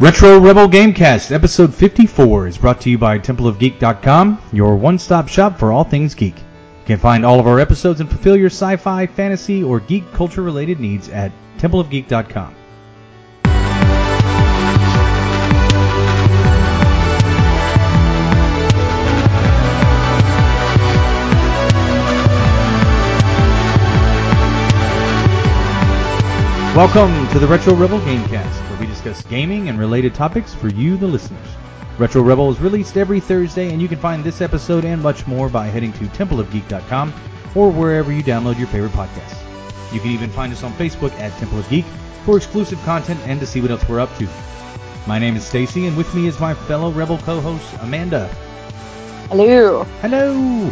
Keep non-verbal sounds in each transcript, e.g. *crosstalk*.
Retro Rebel Gamecast, episode 54, is brought to you by TempleOfGeek.com, your one-stop shop for all things geek. You can find all of our episodes and fulfill your sci-fi, fantasy, or geek culture-related needs at TempleOfGeek.com. Welcome to the Retro Rebel Gamecast, where we discuss gaming and related topics for you, the listeners. Retro Rebel is released every Thursday, and you can find this episode and much more by heading to templeofgeek.com or wherever you download your favorite podcasts. You can even find us on Facebook at Temple of Geek for exclusive content and to see what else we're up to. My name is Stacy, and with me is my fellow Rebel co-host Amanda. Hello. Hello.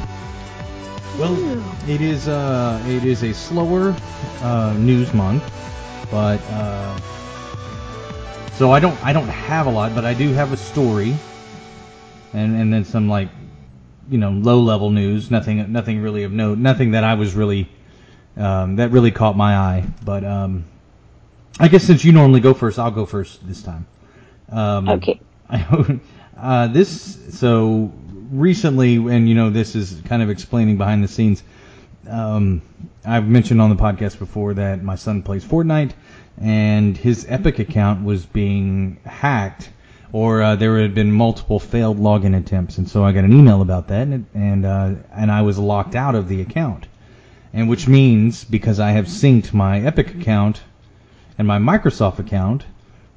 Well, it is uh, it is a slower uh, news month, but uh, so I don't I don't have a lot, but I do have a story, and and then some like you know low level news, nothing nothing really of note, nothing that I was really um, that really caught my eye. But um, I guess since you normally go first, I'll go first this time. Um, Okay. *laughs* I, uh, this so recently, and you know this is kind of explaining behind the scenes. Um, I've mentioned on the podcast before that my son plays Fortnite, and his Epic *laughs* account was being hacked, or uh, there had been multiple failed login attempts, and so I got an email about that, and and, uh, and I was locked out of the account, and which means because I have synced my Epic account and my Microsoft account,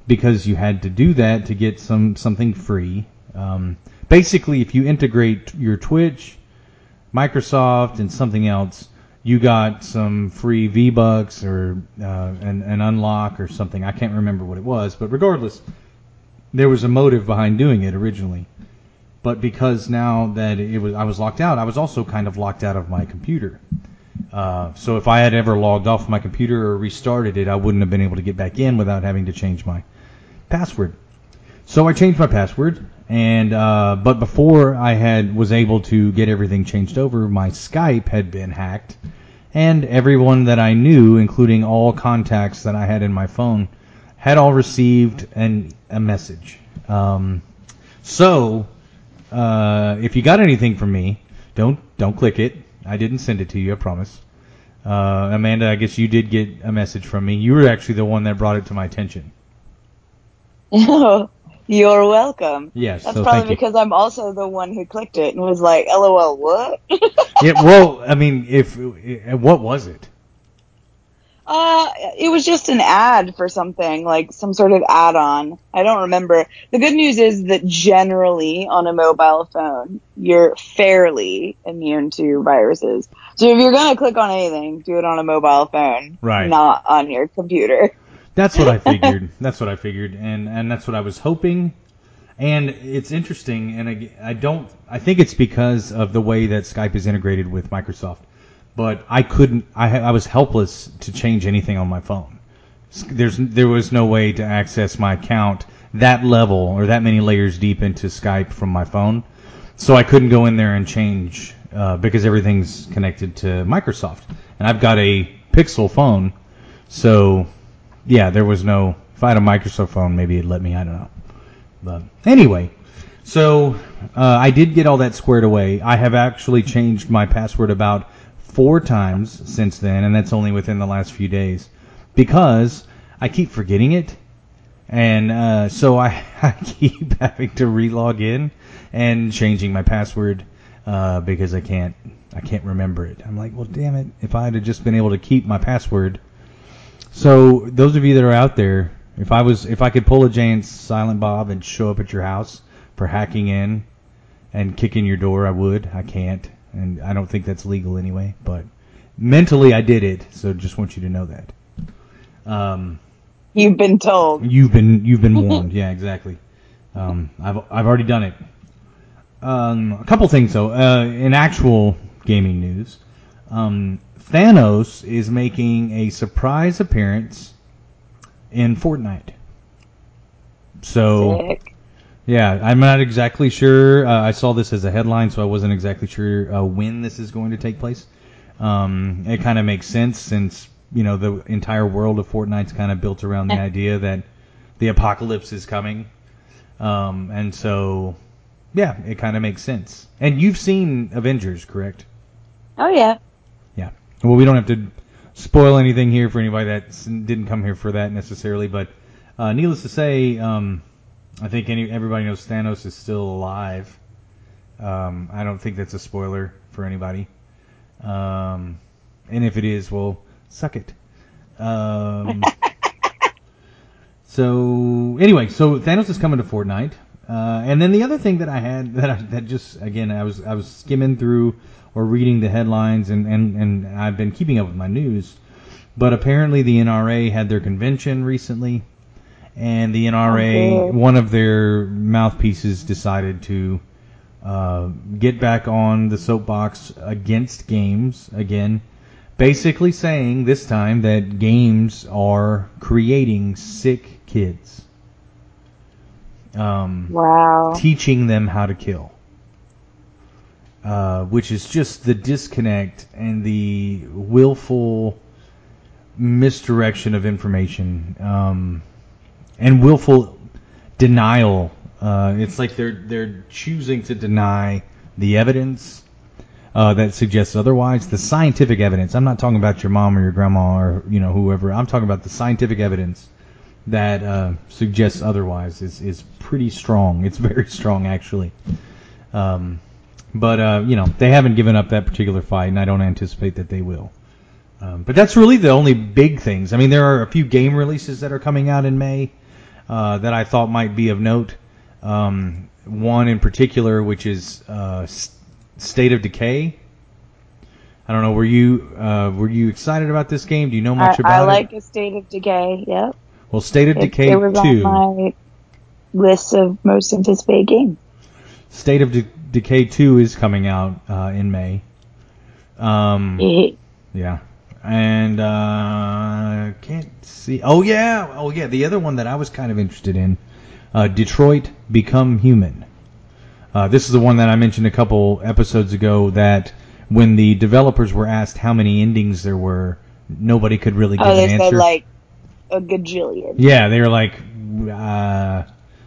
because you had to do that to get some something free. Um, basically, if you integrate your Twitch, Microsoft, and something else, you got some free V Bucks or uh, an, an unlock or something. I can't remember what it was, but regardless, there was a motive behind doing it originally. But because now that it was, I was locked out, I was also kind of locked out of my computer. Uh, so if I had ever logged off my computer or restarted it, I wouldn't have been able to get back in without having to change my password. So I changed my password, and uh, but before I had was able to get everything changed over, my Skype had been hacked, and everyone that I knew, including all contacts that I had in my phone, had all received an, a message. Um, so uh, if you got anything from me, don't don't click it. I didn't send it to you, I promise. Uh, Amanda, I guess you did get a message from me. You were actually the one that brought it to my attention. *laughs* You're welcome. Yes, That's so probably because I'm also the one who clicked it and was like, "LOL, what?" Yeah, well, I mean, if uh, what was it? uh, it was just an ad for something, like some sort of add-on. I don't remember. The good news is that generally on a mobile phone, you're fairly immune to viruses. So if you're gonna click on anything, do it on a mobile phone, Right. not on your computer. That's what I figured. *laughs* that's what I figured, and and that's what I was hoping. And it's interesting, and I, I don't. I think it's because of the way that Skype is integrated with Microsoft. But I couldn't. I I was helpless to change anything on my phone. There's there was no way to access my account that level or that many layers deep into Skype from my phone. So I couldn't go in there and change uh, because everything's connected to Microsoft, and I've got a Pixel phone, so yeah, there was no. If I had a Microsoft phone, maybe it'd let me. I don't know. But anyway, so uh, I did get all that squared away. I have actually changed my password about four times since then, and that's only within the last few days because I keep forgetting it, and uh, so I, *laughs* I keep having to relog in and changing my password uh, because I can't I can't remember it. I'm like, well, damn it! If I had just been able to keep my password. So those of you that are out there, if I was if I could pull a Jay and Silent Bob and show up at your house for hacking in and kicking your door, I would. I can't, and I don't think that's legal anyway. But mentally, I did it. So just want you to know that. Um, You've been told. You've been you've been *laughs* warned. yeah, exactly. Um, I've I've already done it. Um, a couple things though. Uh, in actual gaming news, um, Thanos is making a surprise appearance in Fortnite. So Sick. yeah, I'm not exactly sure. Uh, I saw this as a headline, so I wasn't exactly sure uh, when this is going to take place. Um, it kind of makes sense since you know the entire world of Fortnite's kind of built around the *laughs* idea that the apocalypse is coming, um, and so yeah, it kind of makes sense. And you've seen Avengers, correct? Oh yeah. Well, we don't have to spoil anything here for anybody that didn't come here for that necessarily, but uh, needless to say, um, I think any, everybody knows Thanos is still alive. Um, I don't think that's a spoiler for anybody. Um, and if it is, well, suck it. Um, *laughs* so anyway, so Thanos is coming to Fortnite. Uh, and then the other thing that I had that I, that just again I was I was skimming through or reading the headlines and, and, and I've been keeping up with my news, but apparently the NRA had their convention recently, and the NRA Okay. one of their mouthpieces decided to uh, get back on the soapbox against games again, basically saying this time that games are creating sick kids. Um, Wow. teaching them how to kill. Uh, which is just the disconnect and the willful misdirection of information um, and willful denial. Uh, it's like they're they're choosing to deny the evidence uh, that suggests otherwise. The scientific evidence. I'm not talking about your mom or your grandma or you know whoever. I'm talking about the scientific evidence that uh, suggests otherwise is is pretty strong. It's very strong actually. Um, but uh, you know they haven't given up that particular fight, and I don't anticipate that they will. Um, but that's really the only big things. I mean, there are a few game releases that are coming out in May uh, that I thought might be of note. Um, one in particular, which is uh, S- State of Decay. I don't know. Were you uh, were you excited about this game? Do you know much I about it? I like it? a state of decay. Yep. Well, State of It, Decay it was two. on my list of most anticipated games. State of De- Decay 2 is coming out uh, in May. Um, yeah. And uh, can't see. Oh yeah. Oh yeah. The other one that I was kind of interested in, uh, Detroit Become Human. Uh, this is the one that I mentioned a couple episodes ago. That when the developers were asked how many endings there were, nobody could really give Oh, an they answer. said like a gajillion. Yeah, they were like, uh,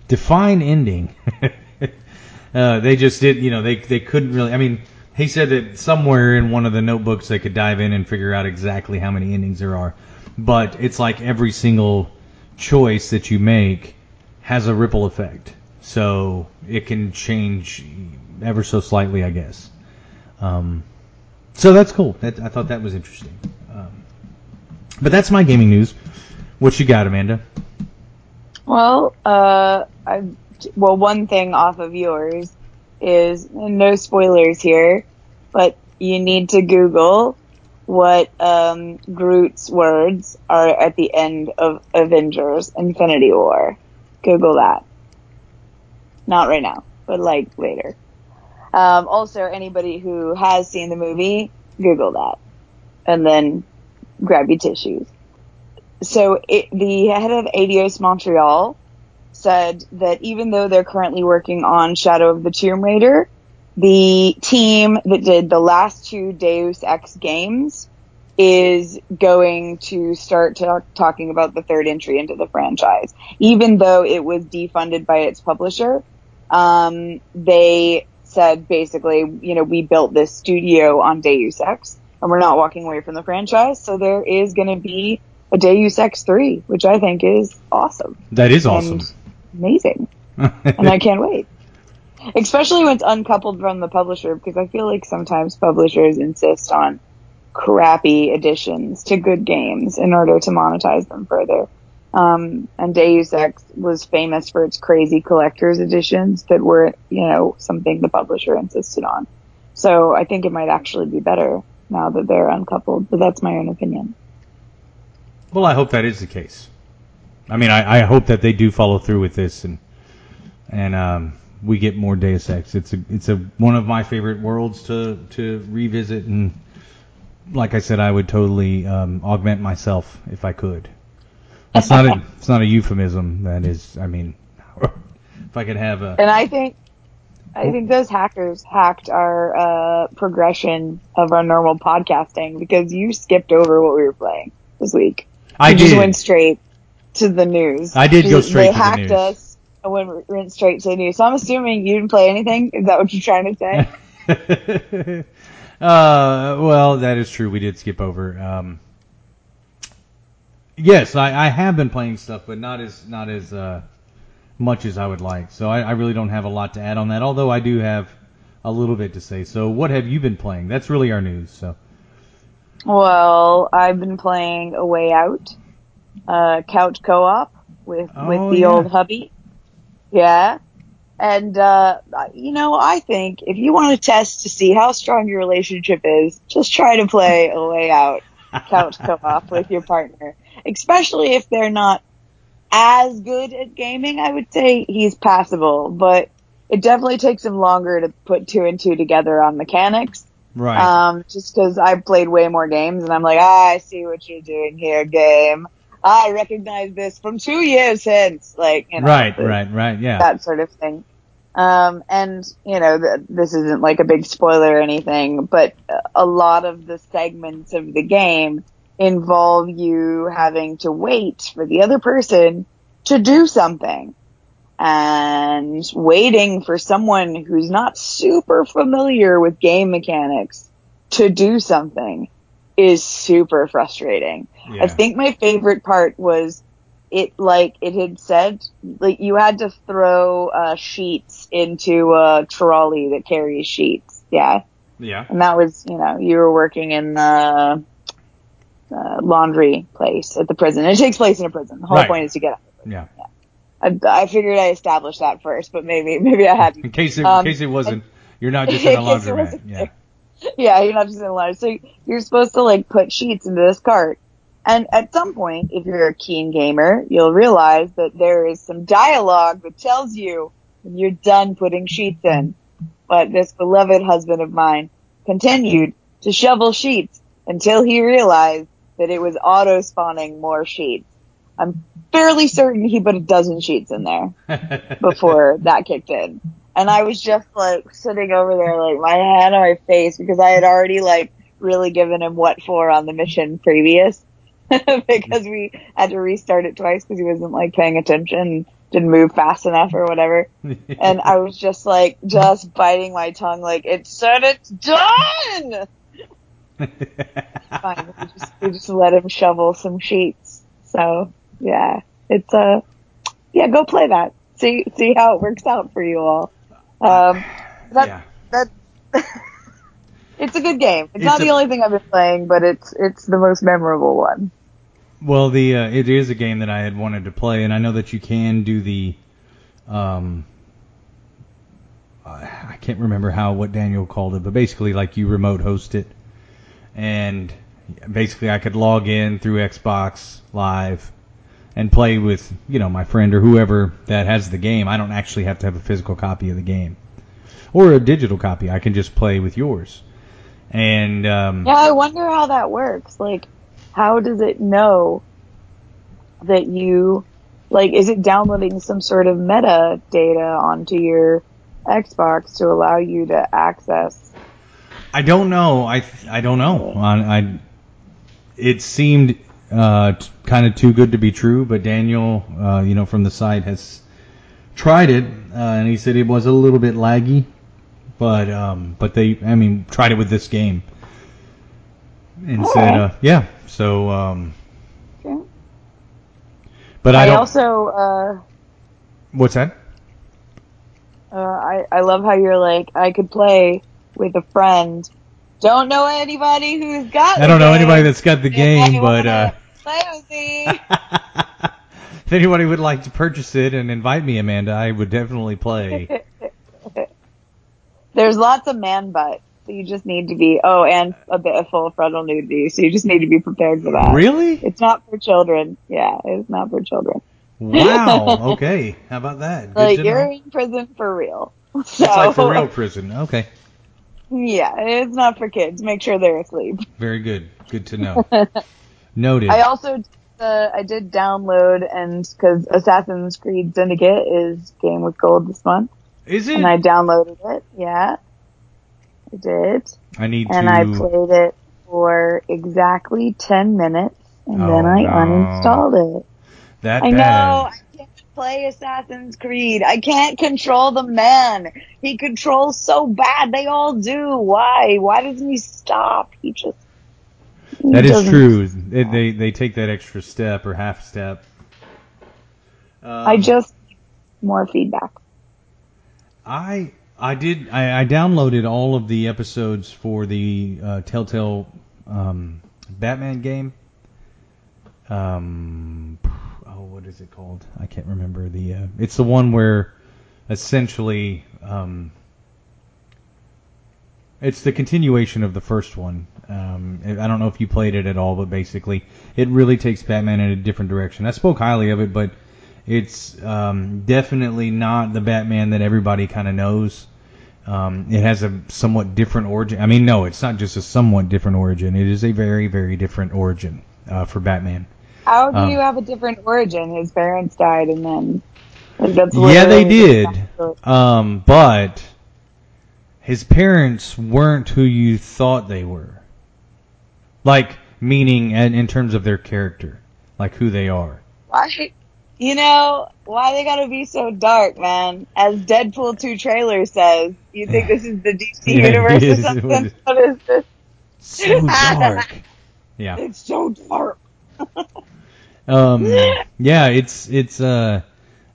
define ending. *laughs* uh, they just did, you know, they they couldn't really. I mean, he said that somewhere in one of the notebooks they could dive in and figure out exactly how many endings there are, but it's like every single choice that you make has a ripple effect, so it can change ever so slightly, I guess. Um, so that's cool. That, I thought that was interesting. Um, but that's my gaming news. What you got, Amanda? Well, uh, I, well, one thing off of yours is no spoilers here, but you need to Google what um, Groot's words are at the end of Avengers: Infinity War. Google that. Not right now, but like later. Um, also, anybody who has seen the movie, Google that, and then grab your tissues. So it, the head of Eidos Montreal said that even though they're currently working on Shadow of the Tomb Raider, the team that did the last two Deus Ex games is going to start talk, talking about the third entry into the franchise. Even though it was defunded by its publisher, um, they said basically, you know, we built this studio on Deus Ex and we're not walking away from the franchise. So there is going to be a Deus Ex 3, which I think is awesome. That is awesome. Amazing. *laughs* and I can't wait. Especially when it's uncoupled from the publisher, because I feel like sometimes publishers insist on crappy additions to good games in order to monetize them further. Um, and Deus Ex was famous for its crazy collector's editions that were, you know, something the publisher insisted on. So I think it might actually be better now that they're uncoupled, but that's my own opinion. Well, I hope that is the case. I mean, I, I hope that they do follow through with this and and um, we get more Deus Ex. It's a it's a one of my favorite worlds to to revisit and like I said, I would totally um, augment myself if I could. It's not a it's not a euphemism. That is, I mean, *laughs* if I could have a And I think, I think those hackers hacked our uh, progression of our normal podcasting because you skipped over what we were playing this week. I you just went straight to the news. I did go straight they to the hacked us and went, went straight to the news. So I'm assuming you didn't play anything. Is that what you're trying to say? *laughs* uh, well, that is true. We did skip over. Um, yes, I, I have been playing stuff, but not as not as uh, much as I would like. So I, I really don't have a lot to add on that. Although I do have a little bit to say. So what have you been playing? That's really our news. So well, I've been playing A Way Out, uh, couch co-op with Oh, with the yeah. old hubby. Yeah. And, uh, you know, I think if you want to test to see how strong your relationship is, just try to play A Way Out couch co-op with your partner. Especially if they're not as good at gaming, I would say he's passable, but it definitely takes him longer to put two and two together on mechanics. Right. Um, just cause I've played way more games and I'm like, ah, I see what you're doing here, game. I recognize this from two years since, like, you know. right, right, right. Yeah. that sort of thing. Um, and you know, th- this isn't like a big spoiler or anything, but a lot of the segments of the game involve you having to wait for the other person to do something. And waiting for someone who's not super familiar with game mechanics to do something is super frustrating. yeah. I think my favorite part was it like it had said like you had to throw uh, sheets into a trolley that carries sheets. Yeah, yeah. and that was you know you were working in the uh, laundry place at the prison. It takes place in a prison. The whole Right. point is to get out. Yeah. I, I figured I established that first, but maybe maybe I hadn't. In case it, Um, in case it wasn't, *laughs* you're not just in a laundromat. Yeah. yeah, you're not just in a line. So you're supposed to like put sheets into this cart. And at some point, if you're a keen gamer, you'll realize that there is some dialogue that tells you when you're done putting sheets in. But this beloved husband of mine continued to shovel sheets until he realized that it was auto spawning more sheets. I'm fairly certain he put a dozen sheets in there *laughs* before that kicked in. And I was just like sitting over there, like my hand on my face because I had already like really given him what for on the mission previous *laughs* because we had to restart it twice because he wasn't like paying attention, didn't move fast enough or whatever. *laughs* And I was just like, just biting my tongue, like it said it's done. Fine, we just, we just let him shovel some sheets. So yeah, it's uh, yeah, go play that. See see how it works out for you all. Um, that yeah. that *laughs* it's a good game. It's, It's not a- the only thing I've been playing, but it's it's the most memorable one. Well, the uh, it is a game that I had wanted to play, and I know that you can do the, um, I I can't remember how what Daniel called it, but basically like you remote host it, and basically I could log in through Xbox Live and play with you know my friend or whoever that has the game. I don't actually have to have a physical copy of the game or a digital copy. I can just play with yours, and um, Yeah, I wonder how that works. Like, how does it know that you like? Is it downloading some sort of meta data onto your Xbox to allow you to access? I don't know. I I don't know. I, I it seemed uh, t- kind of too good to be true, but Daniel, uh, you know, from the site has tried it, uh, and he said it was a little bit laggy, but um, but they, I mean, tried it with this game, and said, Alright. uh, yeah. So, um, Okay. but I, I don't. also uh, what's that? uh, I I love how you're like I could play with a friend. Don't know anybody who's got. I don't know game. anybody that's got the If game, but uh, play with me. *laughs* if anybody would like to purchase it and invite me, Amanda, I would definitely play. *laughs* There's lots of man butt. So you just need to be, oh, and a bit of full frontal nudity. So you just need to be prepared for that. Really? It's not for children. Yeah, it's not for children. Wow. *laughs* Okay. How about that? Good like you're know. in prison for real. So, It's like for real prison. Okay. Yeah, it's not for kids. Make sure they're asleep. Very good. Good to know. *laughs* Noted. I also, uh, I did download and because Assassin's Creed Syndicate is game with gold this month, Is it? and I downloaded it. Yeah, I did. I need to and to. I played it for exactly 10 minutes and Oh, then I no. uninstalled it. That I bad. know. I play Assassin's Creed. I can't control the man. He controls so bad. They all do. Why? Why doesn't he stop? He just. he That is true. They, they they take that extra step or half step. Um, I just more feedback. I I did I, I downloaded all of the episodes for the uh, Telltale um, Batman game. Um, oh, what is it called? I can't remember the. Uh, it's the one where essentially um, it's the continuation of the first one. Um, I don't know if you played it at all, but basically, it really takes Batman in a different direction. I spoke highly of it, but it's um, definitely not the Batman that everybody kind of knows. Um, it has a somewhat different origin. I mean, no, it's not just a somewhat different origin. It is a very, very different origin uh, for Batman. How do Um, you have a different origin? His parents died, and then like that's Yeah, they did. Um, but his parents weren't who you thought they were. Like, meaning in, in terms of their character, like who they are. Why? You know why they gotta be so dark, man? As Deadpool two trailer says, you think this is the DC *laughs* Yeah, universe or is. something? *laughs* What is this? So dark. *laughs* Yeah. It's so dark. Um, *laughs* yeah, it's it's uh,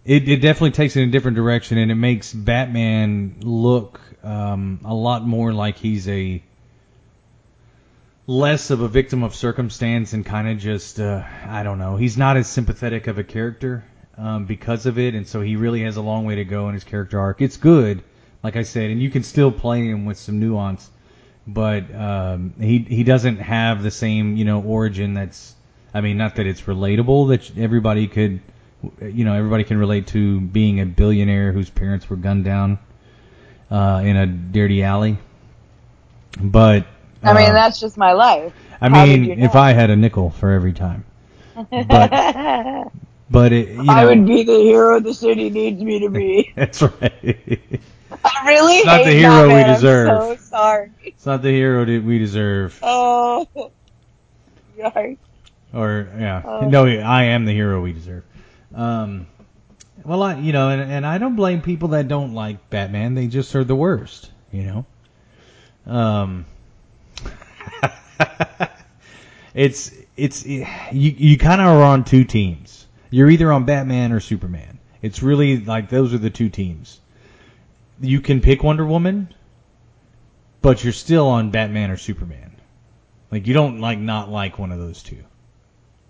it, it definitely takes it in a different direction, and it makes Batman look um, a lot more like he's a less of a victim of circumstance and kind of just uh, I don't know. He's not as sympathetic of a character um, because of it, and so he really has a long way to go in his character arc. It's good, like I said, and you can still play him with some nuance, but um, he he doesn't have the same you know origin that's I mean, not that it's relatable that everybody could, you know, everybody can relate to being a billionaire whose parents were gunned down uh, in a dirty alley. But I mean, uh, that's just my life. I how mean, you know? if I had a nickel for every time, I *laughs* but it, you know, I would be the hero the city needs me to be. *laughs* that's right. I really It's not hate the hero we deserve. I'm so sorry. it's not the hero that we deserve, Oh, *laughs* yikes. Or yeah, Oh. no, I am the hero we deserve. Um, well, I, you know, and, and I don't blame people that don't like Batman. They just are the worst, you know. Um, *laughs* it's it's you you kind of are on two teams. You're either on Batman or Superman. It's really like those are the two teams. You can pick Wonder Woman, but you're still on Batman or Superman. Like you don't like not like one of those two.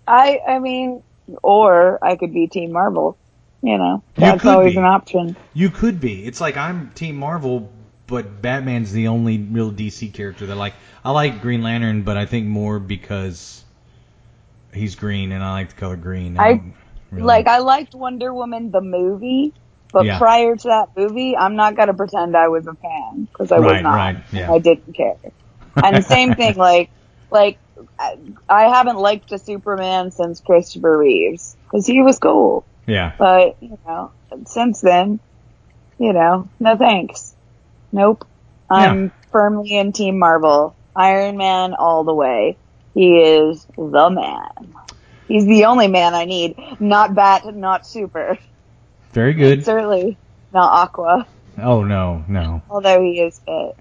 I, I mean, or I could be Team Marvel. You know, that's could always be. an option. You could be. It's like I'm Team Marvel, but Batman's the only real DC character that I like. I like Green Lantern, but I think more because he's green and I like the color green. I- don't really- Like, I liked Wonder Woman the movie, but Yeah. prior to that movie, I'm not gonna pretend I was a fan because I was not. right, yeah. I didn't care. And same thing, *laughs* like, like I, haven't liked a Superman since Christopher Reeves because he was cool. yeah, But you know, since then, you know, no thanks. Nope. I'm firmly in Team Marvel. Iron Man all the way. He is the man. He's the only man I need. Not Bat, not Super. very good. Certainly not Aqua. Oh no, no. Although he is fit.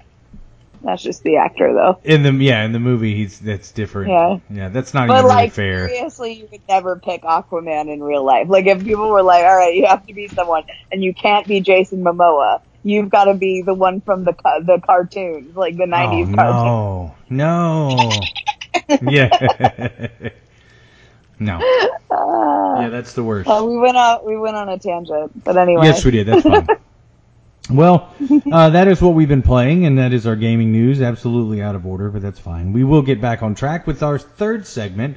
That's just the actor though. In the yeah, in the movie he's that's different. Yeah. yeah, that's not But even really like fair. seriously, you would never pick Aquaman in real life. Like if people were like, "All right, you have to be someone, and you can't be Jason Momoa. You've got to be the one from the the cartoons, like the '90s oh cartoons." no, no. *laughs* yeah. *laughs* no. Uh, Yeah, that's the worst. uh, we went on we went on a tangent, but anyway. Yes, we did. That's fine. *laughs* well, uh, that is what we've been playing, and that is our gaming news. Absolutely out of order, but that's fine. We will get back on track with our third segment,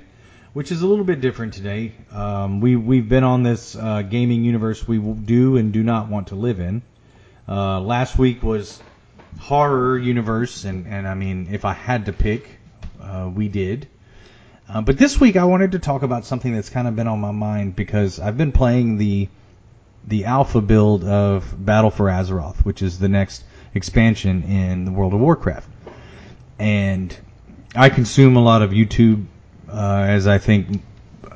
which is a little bit different today. Um, we we've been on this uh, gaming universe we do and do not want to live in. Uh, last week was horror universe, and and I mean, if I had to pick, uh, we did. Uh, but this week I wanted to talk about something that's kind of been on my mind because I've been playing the the alpha build of Battle for Azeroth, which is the next expansion in the World of Warcraft. And I consume a lot of YouTube, uh, as I think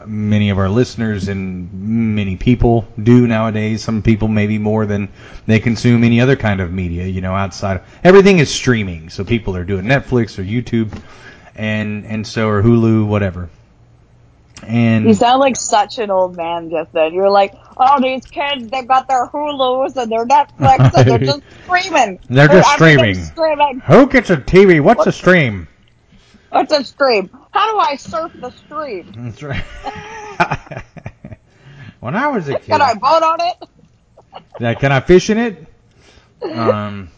many of our listeners and many people do nowadays. Some people maybe more than they consume any other kind of media, you know, outside. Everything is streaming. So people are doing Netflix or YouTube and, and so, or Hulu, whatever. And You sound like such an old man just then. You're like, oh, these kids, they've got their Hulus and their Netflix and they're just *laughs* streaming. They're just streaming. streaming. who gets a TV? What's a stream? What's a stream? How do I surf the stream? *laughs* That's right. *laughs* when I was a kid, Can I vote on it? Yeah, can I fish in it? Um,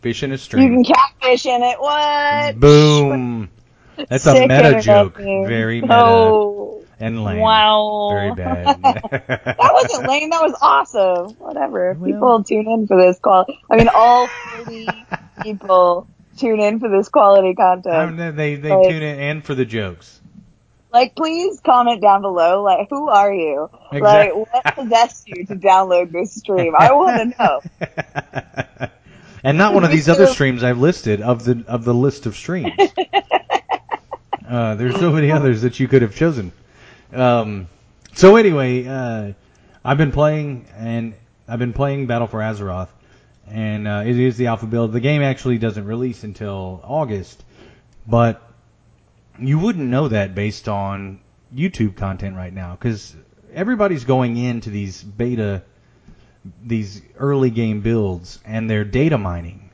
fish in a stream. You can catfish in it. What? Boom. That's a meta joke. Very meta Oh, and lame. wow. Very bad. *laughs* that wasn't lame. That was awesome. Whatever. Well- people tune in for this quality. I mean, all 40 *laughs* people tune in for this quality content. Um, they they Like- tune in and for the jokes. Like, please comment down below. Like, who are you? Exact- Like, what possessed you to download this stream? I want to know. *laughs* and not one of these other streams I've listed of the of the list of streams. Uh, there's so many others that you could have chosen. Um, so anyway, uh, I've been playing and I've been playing Battle for Azeroth, and uh, it is the alpha build. The game actually doesn't release until August, but you wouldn't know that based on YouTube content right now because everybody's going into these beta these early game builds and they're data mining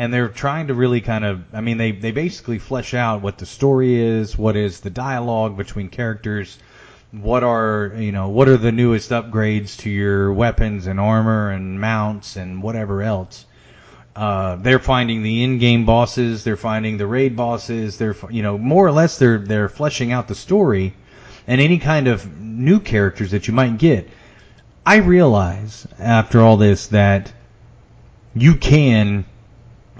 and they're trying to really kind of I mean they they basically flesh out what the story is, what is the dialogue between characters, what are you know what are the newest upgrades to your weapons and armor and mounts and whatever else. Uh, they're finding the in-game bosses, they're finding the raid bosses, they're you know more or less they're they're fleshing out the story and any kind of new characters that you might get. I realize after all this that you can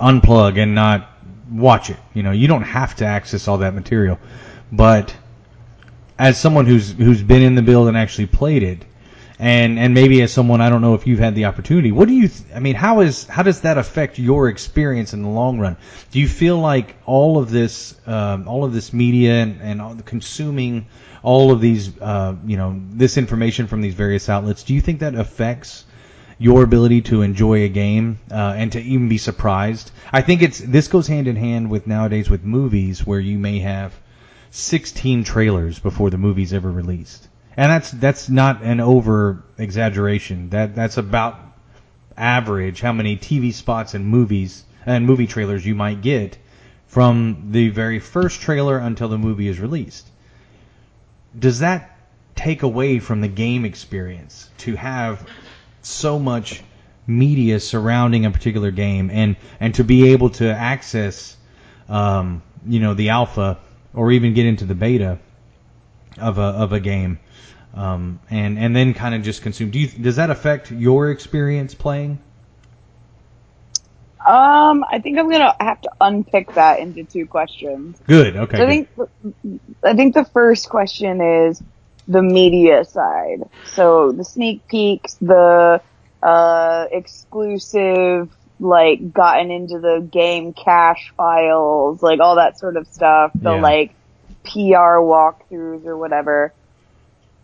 unplug and not watch it. You know, you don't have to access all that material. But as someone who's who's been in the build and actually played it, and and maybe as someone I don't know if you've had the opportunity, what do you? Th- I mean, how is how does that affect your experience in the long run? Do you feel like all of this um, all of this media and, and all consuming all of these uh, you know this information from these various outlets? Do you think that affects your ability to enjoy a game uh, and to even be surprised. I think it's this goes hand in hand with nowadays with movies where you may have 16 trailers before the movie's ever released, and that's that's not an over exaggeration. That that's about average how many TV spots and movies and movie trailers you might get from the very first trailer until the movie is released. Does that take away from the game experience to have so much media surrounding a particular game and and to be able to access um, you know the alpha or even get into the beta of a of a game um, and and then kind of just consume. Do you does that affect your experience playing? Um, I think I'm gonna have to unpick that into two questions. good okay So I think I think the first question is the media side. So the sneak peeks, the uh, exclusive, like gotten into the game cache files, like all that sort of stuff. The Yeah. like PR walkthroughs or whatever.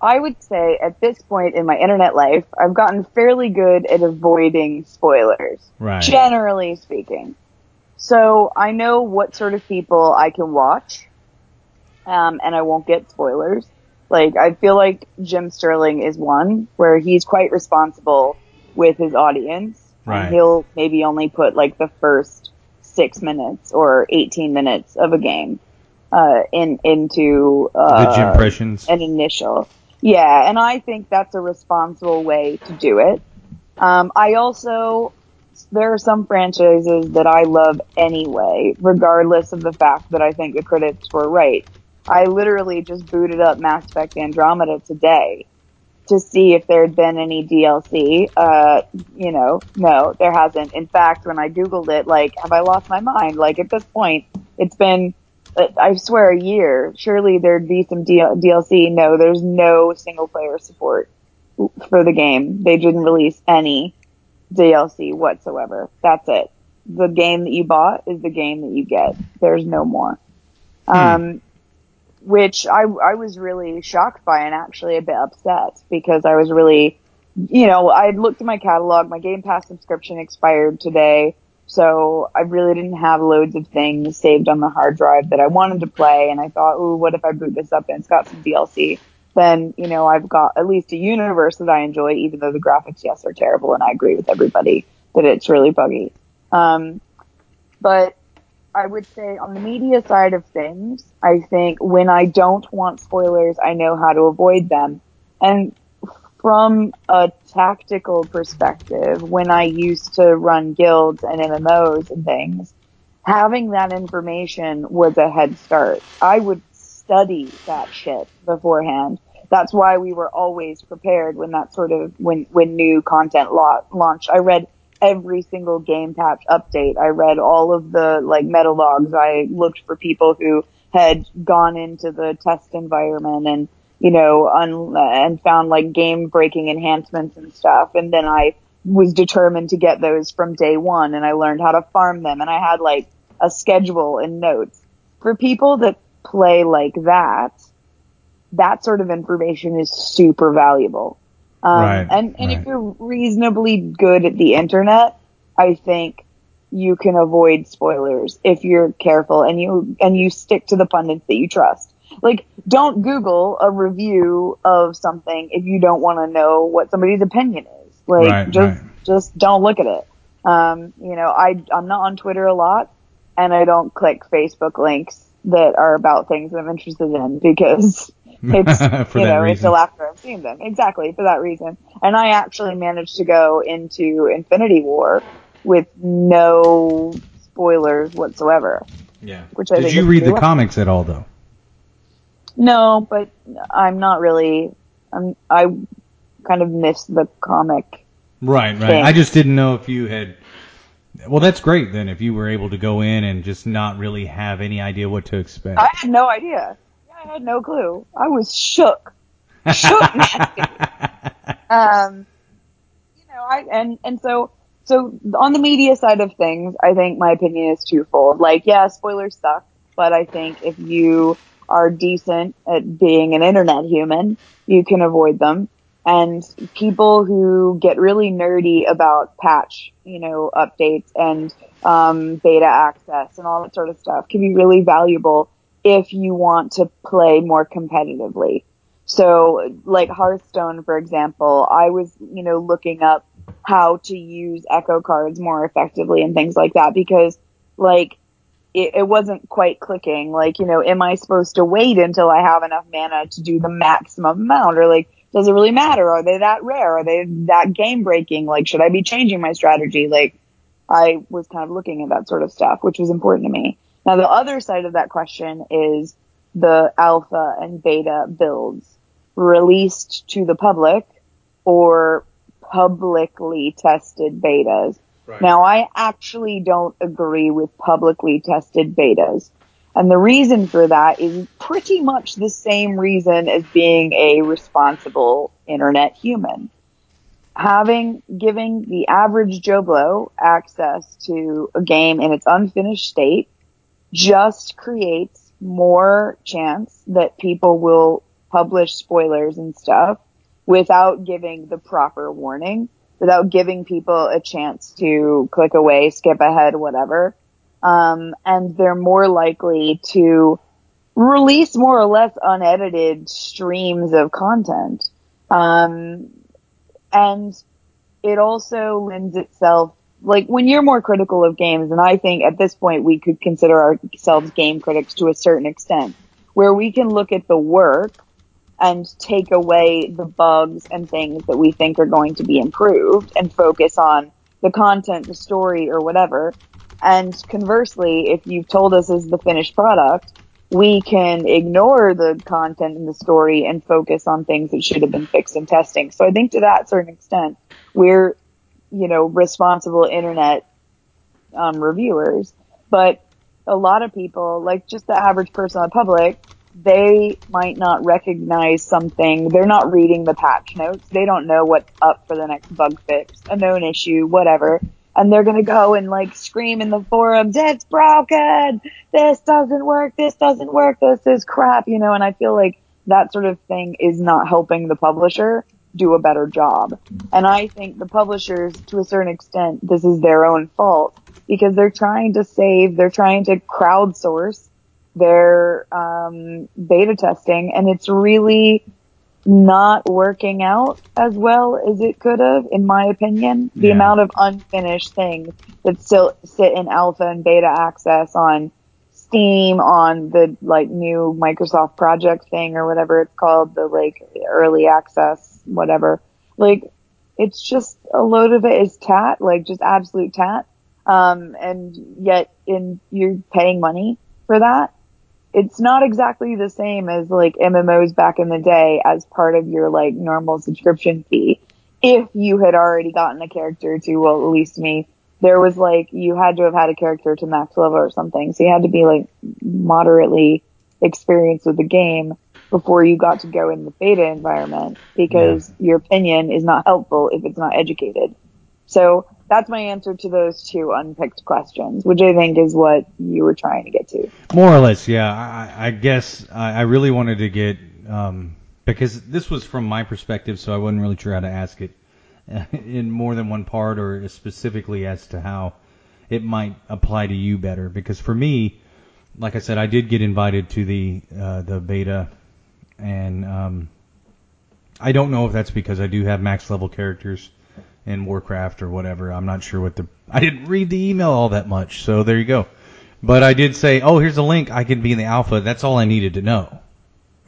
I would say at this point in my internet life, I've gotten fairly good at avoiding spoilers right generally speaking. So I know what sort of people I can watch, um, and I won't get spoilers. Like I feel like Jim Sterling is one where he's quite responsible with his audience, Right. he'll maybe only put like the first six minutes or eighteen minutes of a game uh, in into uh, the impressions an initial. Yeah, and I think that's a responsible way to do it. Um, I also, there are some franchises that I love anyway, regardless of the fact that I think the critics were right. I literally just booted up Mass Effect Andromeda today to see if there had been any DLC. Uh, you know, no, there hasn't. In fact, when I Googled it, like, have I lost my mind? Like, at this point, it's been, I swear, a year. Surely there'd be some DL- DLC. No, there's no single player support for the game. They didn't release any DLC whatsoever. That's it. The game that you bought is the game that you get. There's no more. Um, which I, I was really shocked by and actually a bit upset because I was really, you know, I had looked at my catalog, my Game Pass subscription expired today, so I really didn't have loads of things saved on the hard drive that I wanted to play, and I thought, ooh, what if I boot this up and it's got some DLC? Then, you know, I've got at least a universe that I enjoy, even though the graphics, yes, are terrible, and I agree with everybody that it's really buggy. Um, but I would say on the media side of things, I think when I don't want spoilers, I know how to avoid them. And from a tactical perspective, when I used to run guilds and MMOs and things, having that information was a head start. I would study that shit beforehand. That's why we were always prepared when that sort of, when, when new content launched. I read every single game patch update. I read all of the like meta logs. I looked for people who had gone into the test environment and you know un- and found like game breaking enhancements and stuff. And then I was determined to get those from day one and I learned how to farm them and I had like a schedule and notes. For people that play like that, that sort of information is super valuable. Um, right, and, and right. if you're reasonably good at the internet, I think you can avoid spoilers if you're careful and you, and you stick to the pundits that you trust. Like, don't Google a review of something if you don't want to know what somebody's opinion is. Like, Right, just, just don't look at it. Um, you know, I, I'm not on Twitter a lot and I don't click Facebook links that are about things that I'm interested in because it's, *laughs* For you that know, reason. until after I've seen them. Exactly, for that reason. And I actually managed to go into Infinity War with no spoilers whatsoever. Yeah. Which I Did you read the lucky. comics at all, though? No, but I'm not really, I'm, I kind of missed the comic. Right, right. Thing. I just didn't know if you had. Well, that's great then. If you were able to go in and just not really have any idea what to expect. I had no idea. I had no clue. I was shook. Shook *laughs* um, you know, I and and so so on the media side of things, I think my opinion is twofold. Like, yeah, spoilers suck, but I think if you are decent at being an internet human, you can avoid them. And people who get really nerdy about patch, you know, updates and um, beta access and all that sort of stuff can be really valuable if you want to play more competitively. So, like Hearthstone, for example, I was, you know, looking up how to use echo cards more effectively and things like that because, like, it, it wasn't quite clicking. Like, you know, am I supposed to wait until I have enough mana to do the maximum amount? Or like, does it really matter? Are they that rare? Are they that game breaking? Like, should I be changing my strategy? Like, I was kind of looking at that sort of stuff, which was important to me. Now, the other side of that question is the alpha and beta builds released to the public or publicly tested betas. Right. Now, I actually don't agree with publicly tested betas. And the reason for that is pretty much the same reason as being a responsible internet human. Having, giving the average Joe Blow access to a game in its unfinished state just creates more chance that people will publish spoilers and stuff without giving the proper warning, without giving people a chance to click away, skip ahead, whatever. Um, and they're more likely to release more or less unedited streams of content. Um, and it also lends itself like when you're more critical of games, and I think at this point we could consider ourselves game critics to a certain extent, where we can look at the work and take away the bugs and things that we think are going to be improved and focus on the content, the story, or whatever. And conversely, if you've told us is the finished product, we can ignore the content and the story and focus on things that should have been fixed in testing. So I think to that certain extent, we're, you know, responsible internet um, reviewers. But a lot of people, like just the average person in the public, they might not recognize something. They're not reading the patch notes. They don't know what's up for the next bug fix, a known issue, whatever. and they're gonna go and like scream in the forums, it's broken, this doesn't work, this doesn't work, this is crap, you know, and I feel like that sort of thing is not helping the publisher do a better job. And I think the publishers, to a certain extent, this is their own fault because they're trying to save, they're trying to crowdsource their um, beta testing, and it's really not working out as well as it could have, in my opinion. The Yeah. amount of unfinished things that still sit in alpha and beta access on Steam, on the like new Microsoft project thing or whatever it's called, the like early access, whatever. Like, it's just a load of it is tat, like just absolute tat. Um, and yet in, you're paying money for that it's not exactly the same as like MMOs back in the day as part of your like normal subscription fee. If you had already gotten a character to, well, at least me, there was like, you had to have had a character to max level or something. So you had to be like moderately experienced with the game before you got to go in the beta environment because your opinion is not helpful if it's not educated. So that's my answer to those two unpicked questions, which I think is what you were trying to get to. More or less, yeah. I, I guess I, I really wanted to get um, because this was from my perspective, so I wasn't really sure how to ask it *laughs* in more than one part or specifically as to how it might apply to you better. Because for me, like I said, I did get invited to the uh, the beta, and um, I don't know if that's because I do have max level characters in Warcraft or whatever. I'm not sure what the I didn't read the email all that much, so there you go. But I did say, oh, here's a link. I can be in the alpha. That's all I needed to know,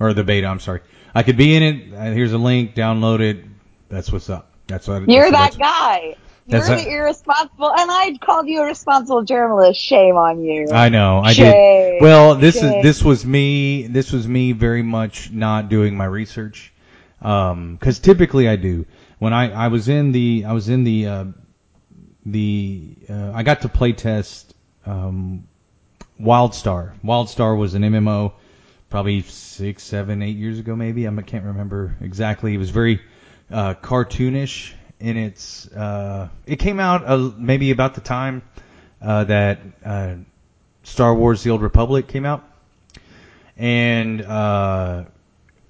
or the beta. I'm sorry. I could be in it. Uh, Here's a link. Download it. That's what's up. That's what. You're that's, that guy. You're That's a- irresponsible, and I called you a responsible journalist. Shame on you. I know. I Shame. did. Well, this Shame. is this was me. This was me very much not doing my research, because typically I do. When I I was in the I was in the uh, the uh, I got to play test um, WildStar. WildStar was an MMO, probably six, seven, eight years ago, maybe. I can't remember exactly. It was very uh, cartoonish in its. Uh, it came out uh, maybe about the time uh, that uh, Star Wars: The Old Republic came out, and uh,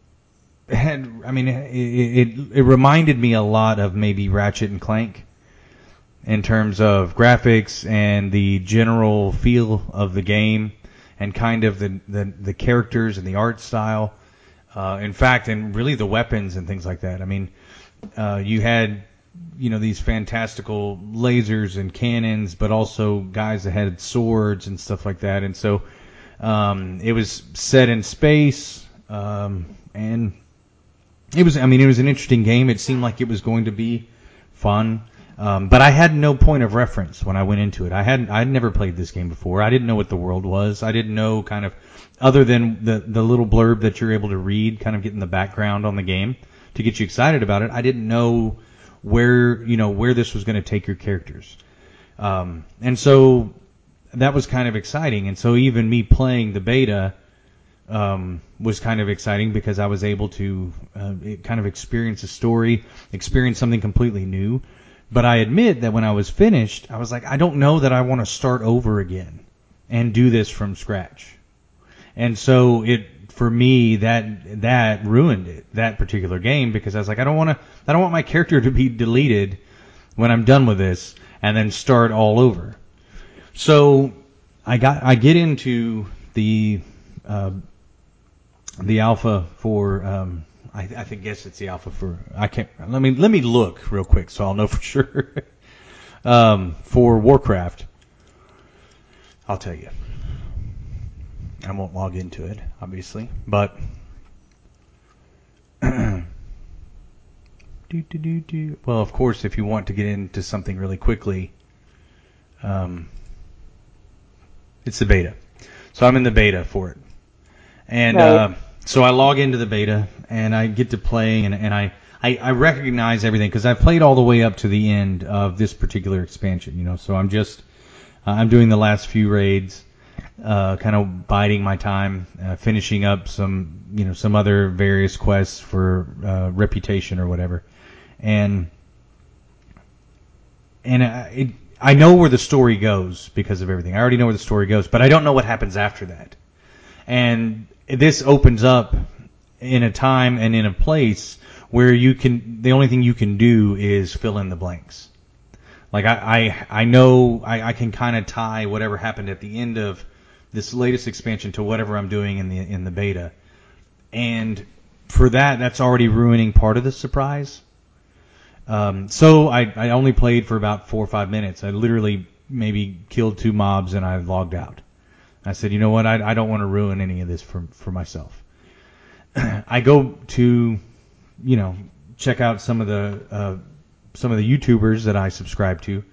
*laughs* had. I mean, it, it it reminded me a lot of maybe Ratchet and Clank in terms of graphics and the general feel of the game and kind of the the, the characters and the art style. Uh, in fact, and really the weapons and things like that. I mean, uh, you had you know these fantastical lasers and cannons, but also guys that had swords and stuff like that. And so um, it was set in space, um, and it was. I mean, it was an interesting game. It seemed like it was going to be fun. Um, but I had no point of reference when I went into it. I hadn't, I'd never played this game before. I didn't know what the world was. I didn't know kind of, other than the, the little blurb that you're able to read, kind of getting the background on the game to get you excited about it. I didn't know where, you know, where this was going to take your characters. Um, and so that was kind of exciting. And so even me playing the beta, um, was kind of exciting because I was able to uh, kind of experience a story, experience something completely new. But I admit that when I was finished, I was like, I don't know that I want to start over again and do this from scratch. And so it, for me, that, that ruined it, that particular game, because I was like, I don't want to, I don't want my character to be deleted when I'm done with this and then start all over. So I got, I get into the, uh, the alpha for, um, I, I think guess it's the alpha for I can't let me let me look real quick so I'll know *laughs* for sure. um, for Warcraft, I'll tell you. I won't log into it, obviously, but *clears throat* do, do, do, do. well, of course, if you want to get into something really quickly, um, it's the beta. So I'm in the beta for it, and Right. uh, so I log into the beta and I get to play and, and I, I, I recognize everything because I've played all the way up to the end of this particular expansion, you know. So I'm just uh, I'm doing the last few raids, uh, kind of biding my time, uh, finishing up some you know some other various quests for uh, reputation or whatever, and and it I know where the story goes because of everything. I already know where the story goes, but I don't know what happens after that. And this opens up in a time and in a place where you can, the only thing you can do is fill in the blanks. Like I, I, I know I, I can kind of tie whatever happened at the end of this latest expansion to whatever I'm doing in the, in the beta. And for that, that's already ruining part of the surprise. Um, so I, I only played for about four or five minutes. I literally maybe killed two mobs and I logged out. I said, you know what? I, I don't want to ruin any of this for, for myself. *clears throat* I go to, you know, check out some of the, uh, some of the YouTubers that I subscribe to,